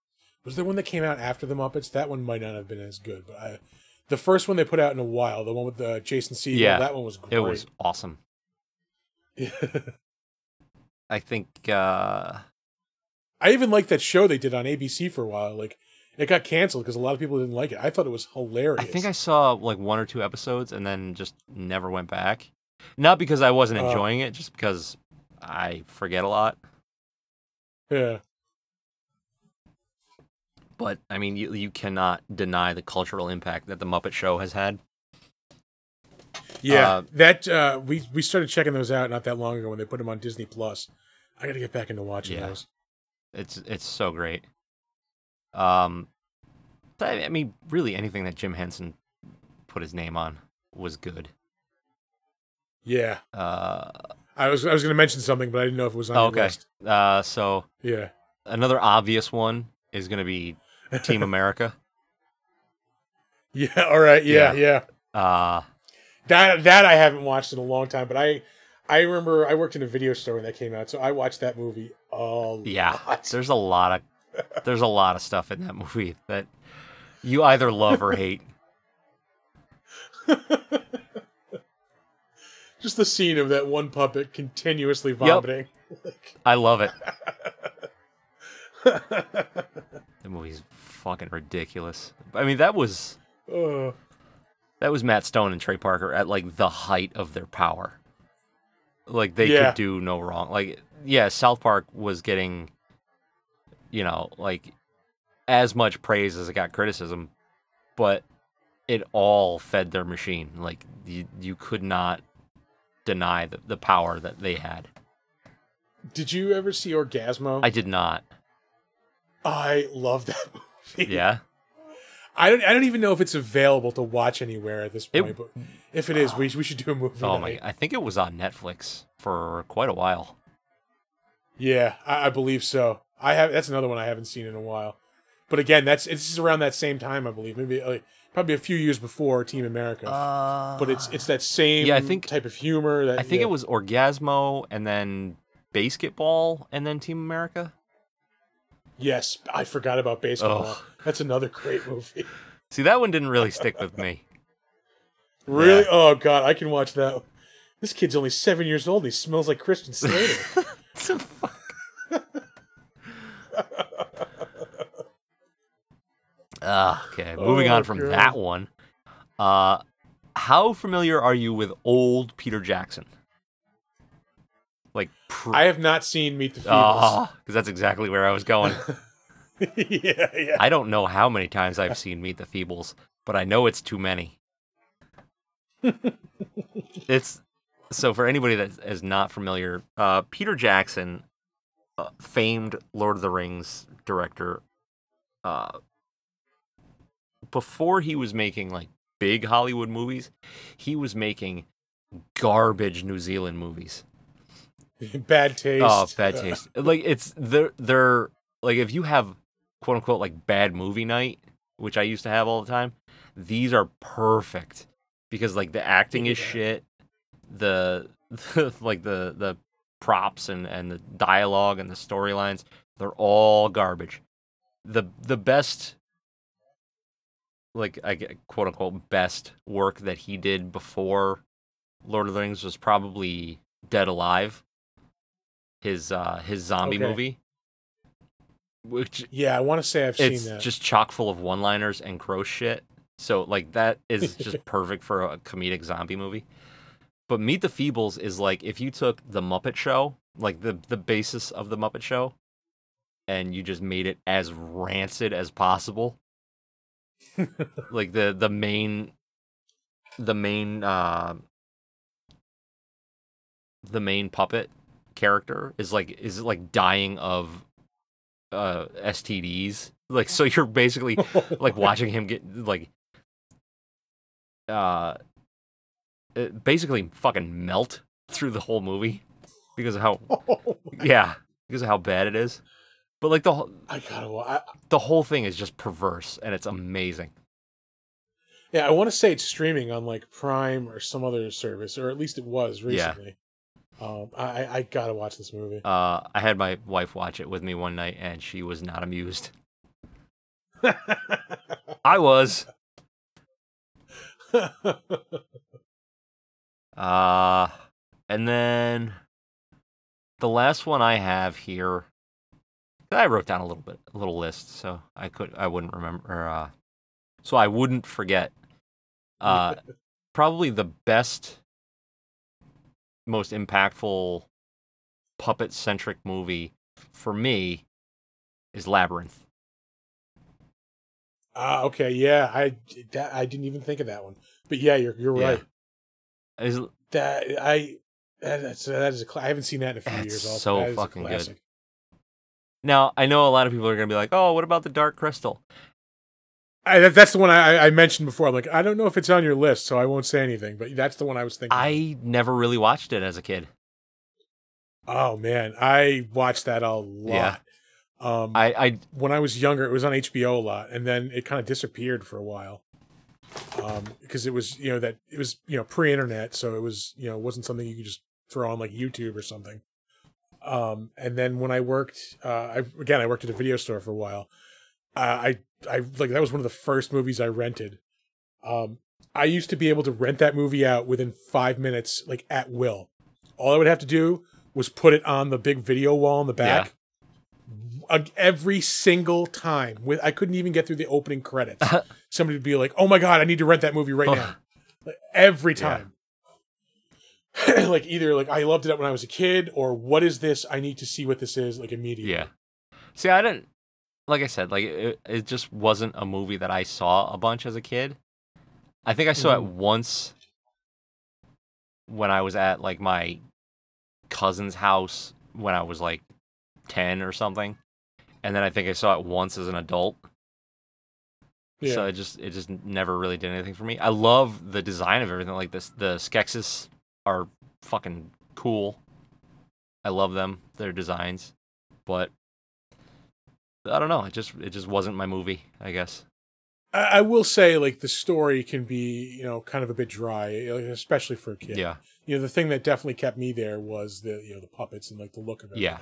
Speaker 2: was there one that came out after the Muppets? That one might not have been as good, but I, the first one they put out in a while, the one with the Jason Segel,
Speaker 1: Yeah,
Speaker 2: that one was great.
Speaker 1: it was awesome. I think uh,
Speaker 2: I even liked that show they did on ABC for a while. Like it got canceled because a lot of people didn't like it. I thought it was hilarious.
Speaker 1: I think I saw like one or two episodes and then just never went back. Not because I wasn't
Speaker 2: Oh.
Speaker 1: enjoying it, just because I forget a lot.
Speaker 2: yeah.
Speaker 1: But I mean, you you cannot deny the cultural impact that the Muppet Show has had.
Speaker 2: Yeah,
Speaker 1: Uh,
Speaker 2: that uh, we we started checking those out not that long ago when they put them on Disney Plus. I got to get back into watching
Speaker 1: Yeah.
Speaker 2: those.
Speaker 1: It's it's so great. Um, but I, mean, really, anything that Jim Henson put his name on was good.
Speaker 2: Yeah,
Speaker 1: Uh,
Speaker 2: I was I was going to mention something, but I didn't know if it was on
Speaker 1: Oh, okay.
Speaker 2: list.
Speaker 1: uh, so
Speaker 2: Yeah,
Speaker 1: another obvious one is going to be Team America.
Speaker 2: yeah. All right. Yeah,
Speaker 1: Yeah.
Speaker 2: yeah.
Speaker 1: Uh,
Speaker 2: That that I haven't watched in a long time, but I I remember I worked in a video store when that came out, so I watched that movie a
Speaker 1: yeah,
Speaker 2: lot.
Speaker 1: there's a lot of there's a lot of stuff in that movie that you either love or hate.
Speaker 2: Just the scene of that one puppet continuously vomiting. Like,
Speaker 1: I love it. The movie's fucking ridiculous. I mean, that was
Speaker 2: uh,
Speaker 1: that was Matt Stone and Trey Parker at like the height of their power. Like they
Speaker 2: Yeah.
Speaker 1: could do no wrong. Like yeah, South Park was getting you know, like as much praise as it got criticism, but it all fed their machine. Like you you could not deny the, the power that they had.
Speaker 2: did you ever see Orgazmo?
Speaker 1: I did not.
Speaker 2: I love that movie.
Speaker 1: Yeah.
Speaker 2: I don't. I don't even know if it's available to watch anywhere at this
Speaker 1: It-
Speaker 2: point. but if it is, we we should do a movie.
Speaker 1: Oh my! I think it was on Netflix for quite a while.
Speaker 2: Yeah, I, I believe so. I have. That's another one I haven't seen in a while. But again, that's it's around that same time, I believe. Maybe like, probably a few years before Team America. Uh, but it's it's that same
Speaker 1: Yeah, I think-
Speaker 2: type of humor. That
Speaker 1: I think
Speaker 2: yeah.
Speaker 1: it was Orgazmo and then Basketball and then Team America.
Speaker 2: Yes, I forgot about baseball.
Speaker 1: Ugh.
Speaker 2: That's another great movie.
Speaker 1: See, that one didn't really stick with me.
Speaker 2: Really?
Speaker 1: Yeah.
Speaker 2: Oh god, I can watch that. This kid's only seven years old. and He smells like Christian Slater.
Speaker 1: Ah, okay, moving
Speaker 2: Oh,
Speaker 1: on from
Speaker 2: God.
Speaker 1: that one. Uh, how familiar are you with old Peter Jackson? Like, pr-
Speaker 2: I have not seen Meet the Feebles.
Speaker 1: ah, because that's exactly where I was going.
Speaker 2: yeah, yeah.
Speaker 1: I don't know how many times I've seen Meet the Feebles, but I know it's too many. it's so for anybody that is not familiar, uh, Peter Jackson, uh, famed Lord of the Rings director, uh, before he was making like big Hollywood movies, he was making garbage New Zealand movies.
Speaker 2: bad taste.
Speaker 1: Oh, bad taste. like it's they're they're like if you have quote unquote like bad movie night, which I used to have all the time, these are perfect because like the acting is
Speaker 2: Yeah.
Speaker 1: shit, the, like the the props and and the dialogue and the storylines, they're all garbage. The the best like I get quote unquote best work that he did before Lord of the Rings was probably Dead Alive. His uh his zombie
Speaker 2: Okay.
Speaker 1: movie. Which
Speaker 2: Yeah, I want to say I've seen that.
Speaker 1: It's just chock full of one liners and gross shit. So like that is just perfect for a comedic zombie movie. But Meet the Feebles is like if you took the Muppet Show, like the the basis of the Muppet Show, and you just made it as rancid as possible. like the the main the main uh the main puppet character is like is like dying of uh STDs. Like so you're basically like watching him get like uh uh, basically fucking melt through the whole movie because of how
Speaker 2: Oh,
Speaker 1: yeah because of how bad it is but like the whole
Speaker 2: I gotta. I,
Speaker 1: the whole thing is just perverse and it's amazing
Speaker 2: Yeah, I want to say it's streaming on like Prime or some other service, or at least it was
Speaker 1: Yeah.
Speaker 2: recently. Um, I I gotta watch this movie.
Speaker 1: Uh, I had my wife watch it with me one night, and she was not amused. I was. Uh, and then the last one I have here, I wrote down a little bit, a little list, so I could, I wouldn't remember, uh, so I wouldn't forget. Uh, probably the best, most impactful puppet centric movie for me is Labyrinth.
Speaker 2: Ah, okay, yeah, I that, I didn't even think of that one, but yeah, you're you're
Speaker 1: Yeah.
Speaker 2: right.
Speaker 1: Is
Speaker 2: That I that- that's that is a I haven't seen that in a few years. Also.
Speaker 1: so fucking good. now I know a lot of people are gonna be like, "Oh, what about the Dark Crystal?"
Speaker 2: I, that's the one I, I mentioned before. I'm like, I don't know if it's on your list, so I won't say anything. But that's the one I was thinking.
Speaker 1: I never really watched it as a kid.
Speaker 2: oh man, I watched that a lot.
Speaker 1: Yeah.
Speaker 2: Um,
Speaker 1: I, I
Speaker 2: when I was younger, it was on HBO a lot, and then it kind of disappeared for a while. Um, because it was you know that it was you know pre-internet, so it was you know wasn't something you could just throw on like YouTube or something. Um, and then when I worked, uh, I again I worked at a video store for a while. Uh, I I like that was one of the first movies I rented. Um, I used to be able to rent that movie out within five minutes, like at will. All I would have to do was put it on the big video wall in the back. Uh, Every single time, with I couldn't even get through the opening credits. Somebody would be like, "Oh my god, I need to rent that movie right now." Like, every
Speaker 1: Yeah.
Speaker 2: time, like either like I loved it when I was a kid, or what is this? I need to see what this is like immediately.
Speaker 1: Yeah. See, I didn't. Like I said, like it, it just wasn't a movie that I saw a bunch as a kid. I think I saw it
Speaker 2: Mhm.
Speaker 1: once when I was at like my cousin's house when I was like ten or something, and then I think I saw it once as an adult.
Speaker 2: yeah.
Speaker 1: So it just it just never really did anything for me. I love the design of everything. Like this, the Skeksis are fucking cool. I love them, their designs, but I don't know. It just it just wasn't my movie. I guess.
Speaker 2: I, I will say, like the story can be, you know, kind of a bit dry, especially for a kid.
Speaker 1: Yeah.
Speaker 2: You know, the thing that definitely kept me there was the, you know, the puppets and like the look of it.
Speaker 1: Yeah.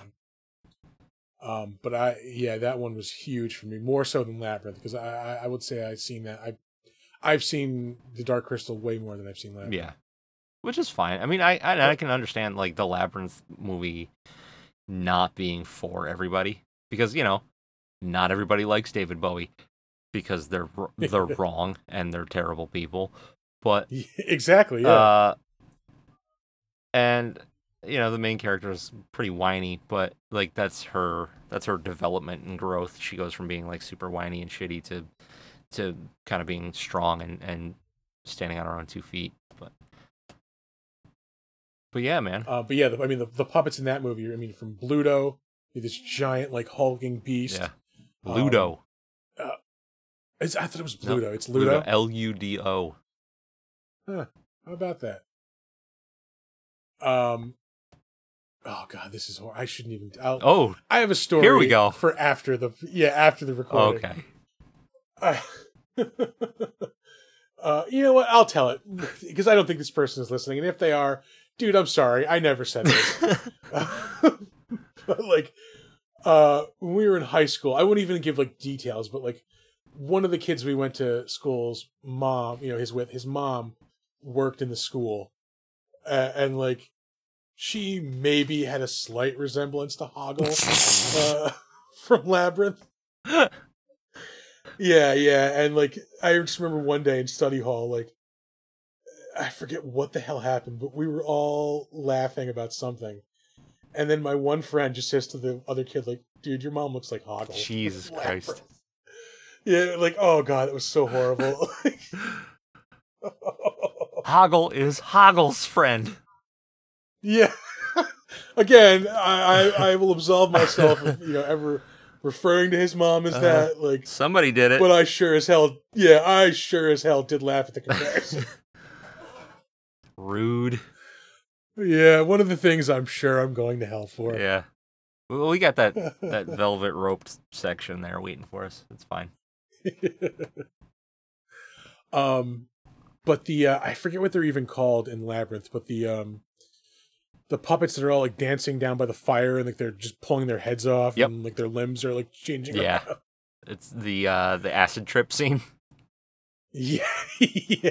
Speaker 2: Um, but I, yeah, that one was huge for me, more so than Labyrinth, because I, I, I would say I've seen that. I, I've seen the Dark Crystal way more than I've seen Labyrinth.
Speaker 1: Yeah. Which is fine. I mean, I I, I can understand like the Labyrinth movie not being for everybody because you know not everybody likes David Bowie because they're they're wrong and they're terrible people. But
Speaker 2: exactly. Yeah.
Speaker 1: Uh, and you know the main character is pretty whiny, but like that's her that's her development and growth. She goes from being like super whiny and shitty to to kind of being strong and and standing on her own two feet. But but yeah, man.
Speaker 2: Uh, but yeah, the, I mean, the, the puppets in that movie, I mean, from Bluto, this giant, like, hulking beast.
Speaker 1: Yeah.
Speaker 2: Um,
Speaker 1: Ludo.
Speaker 2: It's, I thought it was
Speaker 1: No,
Speaker 2: Bluto. it's Ludo.
Speaker 1: L U D O. Huh.
Speaker 2: How about that? Um. Oh god, this is horrible. I shouldn't even. I'll,
Speaker 1: Oh,
Speaker 2: I have a story.
Speaker 1: here we go.
Speaker 2: for after the yeah after the recording.
Speaker 1: okay.
Speaker 2: I- uh, you know what? I'll tell it because I don't think this person is listening, and if they are, dude, I'm sorry. I never said this. but like, uh, when we were in high school, I wouldn't even give like details, but like, one of the kids we went to school's mom, you know, his with his mom worked in the school, uh, and like, she maybe had a slight resemblance to Hoggle uh, from Labyrinth. Yeah, yeah, and like I just remember one day in study hall, like I forget what the hell happened, but we were all laughing about something, and then my one friend just says to the other kid, like, "Dude, your mom looks like Hoggle."
Speaker 1: Jesus Christ.
Speaker 2: Yeah, like oh god, it was so horrible.
Speaker 1: Hoggle is Hoggle's friend.
Speaker 2: yeah. Again, I, I I will absolve myself if you know ever referring to his mom as
Speaker 1: Uh,
Speaker 2: that. Like,
Speaker 1: Somebody did it.
Speaker 2: but I sure as hell, yeah, I sure as hell did laugh at the comparison.
Speaker 1: Rude.
Speaker 2: Yeah, one of the things I'm sure I'm going to hell for.
Speaker 1: Yeah. Well, we got that that velvet roped section there waiting for us. It's fine.
Speaker 2: Um, but the uh, I forget what they're even called in Labyrinth, but the um, the puppets that are all like dancing down by the fire and like they're just pulling their heads off
Speaker 1: Yep.
Speaker 2: and like their limbs are like changing.
Speaker 1: Yeah.
Speaker 2: around.
Speaker 1: It's the uh the acid trip scene.
Speaker 2: yeah, yeah.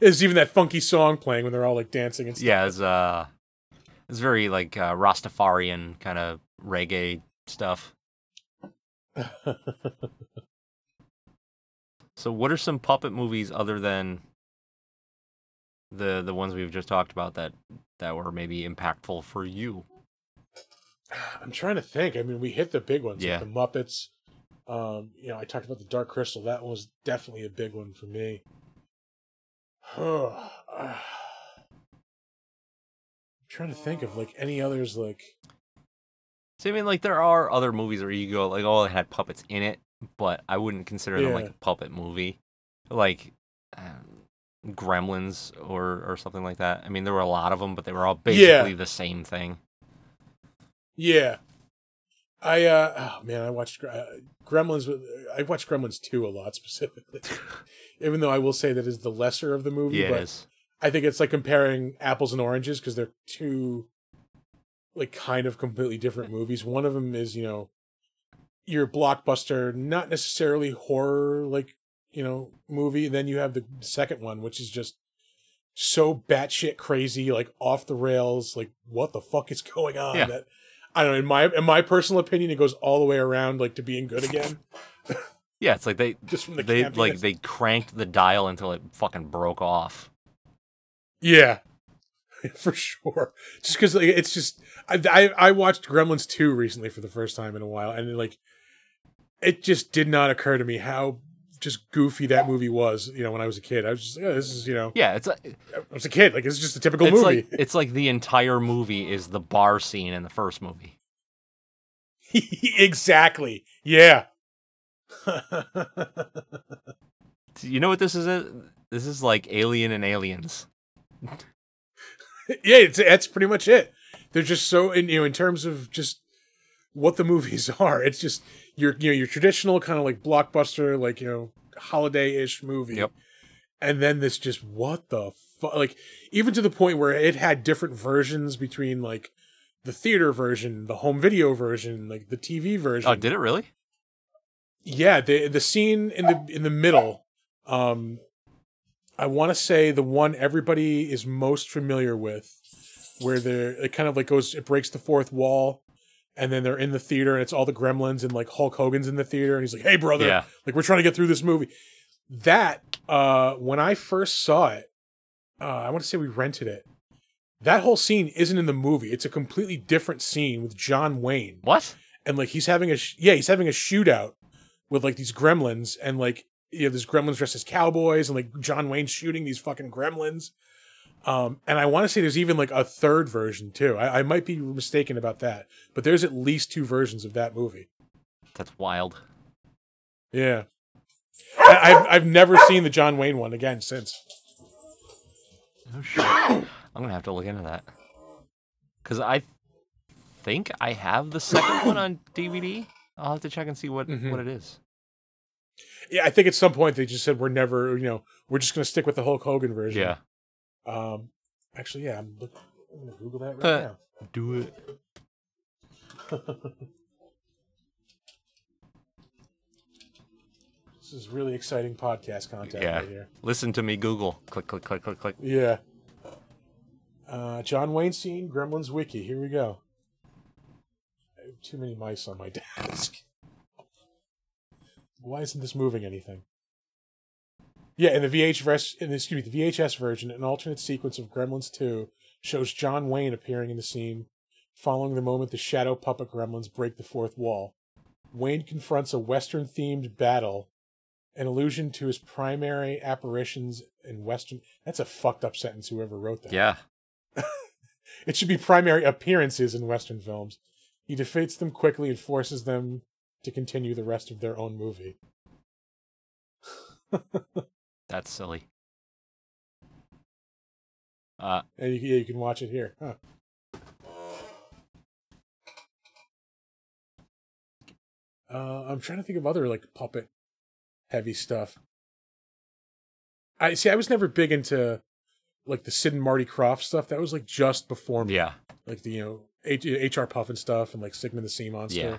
Speaker 2: There's even that funky song playing when they're all like dancing and stuff.
Speaker 1: Yeah, it's uh it's very like uh, Rastafarian kind of reggae stuff. So what are some puppet movies other than the the ones we've just talked about that that were maybe impactful for you?
Speaker 2: I'm trying to think. I mean, we hit the big ones,
Speaker 1: Yeah.
Speaker 2: like the Muppets. Um, you know, I talked about the Dark Crystal. That was definitely a big one for me. I'm trying to think of like any others. Like,
Speaker 1: So I mean like there are other movies where you go like oh it had puppets in it, but I wouldn't consider them like a puppet movie. Like um, Gremlins or or something like that. I mean there were a lot of them, but they were all basically the same thing.
Speaker 2: yeah, I uh, oh man, I watched uh, Gremlins. with- I watched Gremlins two a lot specifically. Even though I will say that is the lesser of the movie,
Speaker 1: Yeah,
Speaker 2: but
Speaker 1: is.
Speaker 2: I think it's like comparing apples and oranges because they're two like kind of completely different movies. One of them is, you know, your blockbuster, not necessarily horror like, you know, movie. Then you have the second one, which is just so batshit crazy, like off the rails, like what the fuck is going on?
Speaker 1: Yeah.
Speaker 2: That I don't know, in my in my personal opinion, it goes all the way around like to being good again.
Speaker 1: Yeah, it's like they
Speaker 2: Just from the
Speaker 1: they like they cranked the dial until it fucking broke off.
Speaker 2: Yeah, for sure. Just because like, it's just I, I I watched Gremlins two recently for the first time in a while, and like it just did not occur to me how just goofy that movie was. You know, when I was a kid, I was just like, oh, this is you know
Speaker 1: Yeah, it's like
Speaker 2: I was a kid, like it's just a typical
Speaker 1: it's
Speaker 2: movie.
Speaker 1: like it's like the entire movie is the bar scene in the first movie.
Speaker 2: exactly. Yeah.
Speaker 1: You know what this is? This is like Alien and Aliens.
Speaker 2: yeah, it's that's pretty much it. They're just so in you know in terms of just what the movies are. It's just your you know your traditional kind of like blockbuster like you know holiday ish movie.
Speaker 1: Yep.
Speaker 2: And then this just what the fuck like even to the point where it had different versions between like the theater version, the home video version, like the TV oh, version.
Speaker 1: Oh, did it really?
Speaker 2: Yeah, the the scene in the in the middle, um, I want to say the one everybody is most familiar with, where they're it kind of like goes it breaks the fourth wall, and then they're in the theater and it's all the gremlins and like Hulk Hogan's in the theater and he's like, "Hey brother,
Speaker 1: Yeah.
Speaker 2: like we're trying to get through this movie." That uh, when I first saw it, uh, I want to say we rented it. That whole scene isn't in the movie. It's a completely different scene with John Wayne
Speaker 1: What?
Speaker 2: and like he's having a sh- yeah he's having a shootout with like these gremlins and like you know there's gremlins dressed as cowboys and like John Wayne shooting these fucking gremlins. Um, and I want to say there's even like a third version too. I, I might be mistaken about that, but there's at least two versions of that movie.
Speaker 1: That's wild.
Speaker 2: Yeah, I, I've I've never seen the John Wayne one again since.
Speaker 1: Oh shit. I'm gonna have to look into that. Cause I think I have the second one on DVD. I'll have to check and see what
Speaker 2: Mhm.
Speaker 1: what it is.
Speaker 2: Yeah, I think at some point they just said we're never you know we're just gonna stick with the Hulk Hogan version.
Speaker 1: Yeah.
Speaker 2: Um, actually, yeah, I'm, look, I'm gonna Google that right
Speaker 1: Uh,
Speaker 2: now.
Speaker 1: Do it.
Speaker 2: This is really exciting podcast content
Speaker 1: Yeah.
Speaker 2: right here.
Speaker 1: Listen to me Google. Click click click click click.
Speaker 2: Yeah. Uh, John Wayne scene, Gremlins Wiki. Here we go. Too many mice on my desk. Why isn't this moving anything? Yeah, in the VHS, in the, excuse me, the VHS version, an alternate sequence of Gremlins 2 shows John Wayne appearing in the scene, following the moment the shadow puppet gremlins break the fourth wall. Wayne confronts a Western-themed battle, an allusion to his primary apparitions in Western. That's a fucked up sentence. Whoever wrote that.
Speaker 1: Yeah.
Speaker 2: It should be primary appearances in Western films. He defeats them quickly and forces them to continue the rest of their own movie.
Speaker 1: That's silly. Uh
Speaker 2: And you, yeah, you can watch it here. Huh. Uh, I'm trying to think of other like puppet heavy stuff. I see. I was never big into like the Sid and Marty Krofft stuff. That was like just before me.
Speaker 1: Yeah.
Speaker 2: Like the you know H- HR Pufnstuf and like Sigmund the Sea Monster.
Speaker 1: Yeah.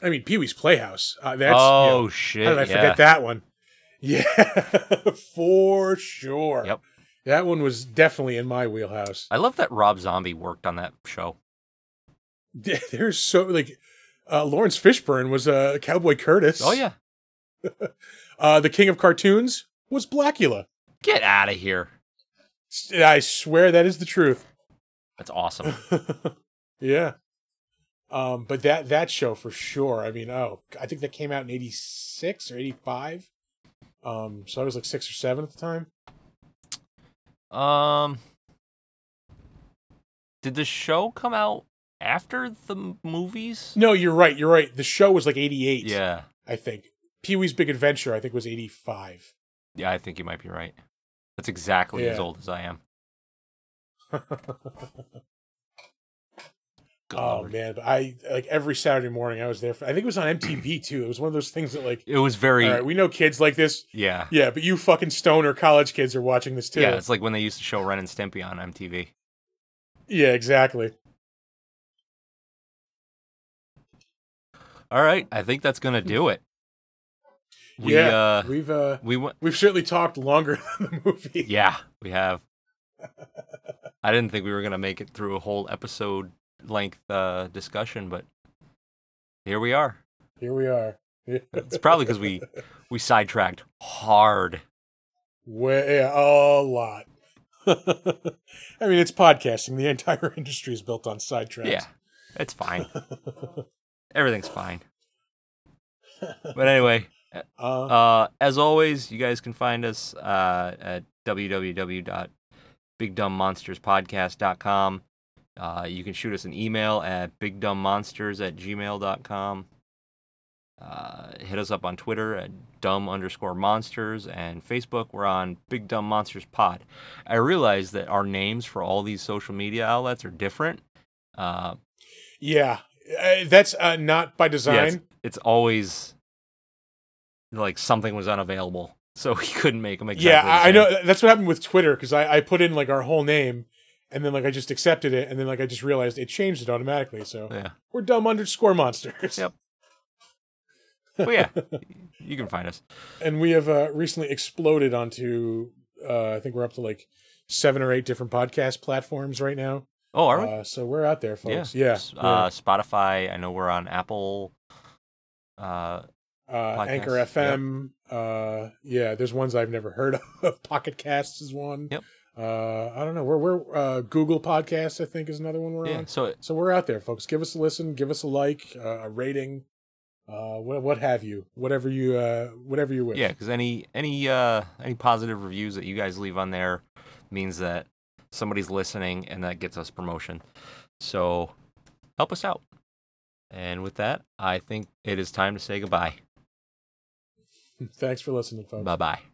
Speaker 2: I mean Pee Wee's Playhouse. Uh, that's
Speaker 1: oh
Speaker 2: you know,
Speaker 1: shit!
Speaker 2: how did I
Speaker 1: yeah.
Speaker 2: forget that one? Yeah, for sure.
Speaker 1: Yep.
Speaker 2: That one was definitely in my wheelhouse.
Speaker 1: I love that Rob Zombie worked on that show.
Speaker 2: There's so like uh, Laurence Fishburne was uh, Cowboy Curtis.
Speaker 1: Oh yeah.
Speaker 2: Uh, the King of Cartoons was Blacula.
Speaker 1: Get out of here.
Speaker 2: I swear that is the truth.
Speaker 1: That's awesome.
Speaker 2: yeah. Um, but that that show for sure. I mean, oh, I think that came out in '86 or '85. Um, so I was like six or seven at the time.
Speaker 1: Um, did the show come out after the movies?
Speaker 2: No, you're right. You're right. The show was like '88.
Speaker 1: Yeah,
Speaker 2: I think Pee Wee's Big Adventure. I think was '85.
Speaker 1: yeah, I think you might be right. That's exactly as old as I am.
Speaker 2: Oh
Speaker 1: lord.
Speaker 2: man, but I like every Saturday morning I was there. For, I think it was on MTV too. It was one of those things that like,
Speaker 1: It was very
Speaker 2: all right, we know kids like this.
Speaker 1: yeah.
Speaker 2: Yeah, but you fucking stoner college kids are watching this too.
Speaker 1: Yeah, it's like when they used to show Ren and Stimpy on MTV.
Speaker 2: Yeah, exactly.
Speaker 1: All right, I think that's gonna do it. We
Speaker 2: yeah,
Speaker 1: uh
Speaker 2: we've uh
Speaker 1: we went
Speaker 2: we've certainly talked longer than the movie.
Speaker 1: Yeah, we have. I didn't think we were gonna make it through a whole episode length uh discussion, but here we are.
Speaker 2: Here we are.
Speaker 1: It's probably because we we sidetracked hard.
Speaker 2: Way a lot. I mean, it's podcasting. The entire industry is built on sidetracks.
Speaker 1: Yeah, it's fine. Everything's fine. But anyway,
Speaker 2: uh,
Speaker 1: uh, as always, you guys can find us uh, at www.bigdumbmonsterspodcast.com. Uh, you can shoot us an email at bigdumbmonsters at gmail.com. Uh, hit us up on Twitter at dumb underscore monsters and Facebook. We're on Big Dumb Monsters Pod. I realize that our names for all these social media outlets are different. Uh,
Speaker 2: yeah, uh, that's uh, not by
Speaker 1: yeah,
Speaker 2: design.
Speaker 1: it's, it's always like something was unavailable, so we couldn't make them exactly.
Speaker 2: yeah, I, know. That's what happened with Twitter because I, I put in like our whole name, and then like I just accepted it, and then like I just realized it changed it automatically. So
Speaker 1: Yeah,
Speaker 2: we're dumb underscore monsters.
Speaker 1: Yep. but yeah, you can find us.
Speaker 2: and we have uh, recently exploded onto. Uh, I think we're up to like seven or eight different podcast platforms right now.
Speaker 1: Oh, are we?
Speaker 2: Uh, so we're out there, folks.
Speaker 1: yeah.
Speaker 2: Yeah.
Speaker 1: Uh, Spotify. I know we're on Apple. Uh.
Speaker 2: Uh, Anchor
Speaker 1: yep.
Speaker 2: FM. Uh, yeah. There's ones I've never heard of. Pocket Casts is one.
Speaker 1: Yep.
Speaker 2: Uh, I don't know. We're we're uh, Google Podcasts. I think is another one we're
Speaker 1: yeah.
Speaker 2: on.
Speaker 1: So
Speaker 2: So we're out there, folks. Give us a listen. Give us a like, uh, a rating, uh, what what have you, whatever you uh, whatever you wish.
Speaker 1: yeah, because any any uh any positive reviews that you guys leave on there means that somebody's listening, and that gets us promotion. So help us out. And with that, I think it is time to say goodbye.
Speaker 2: Thanks for listening, folks.
Speaker 1: Bye bye.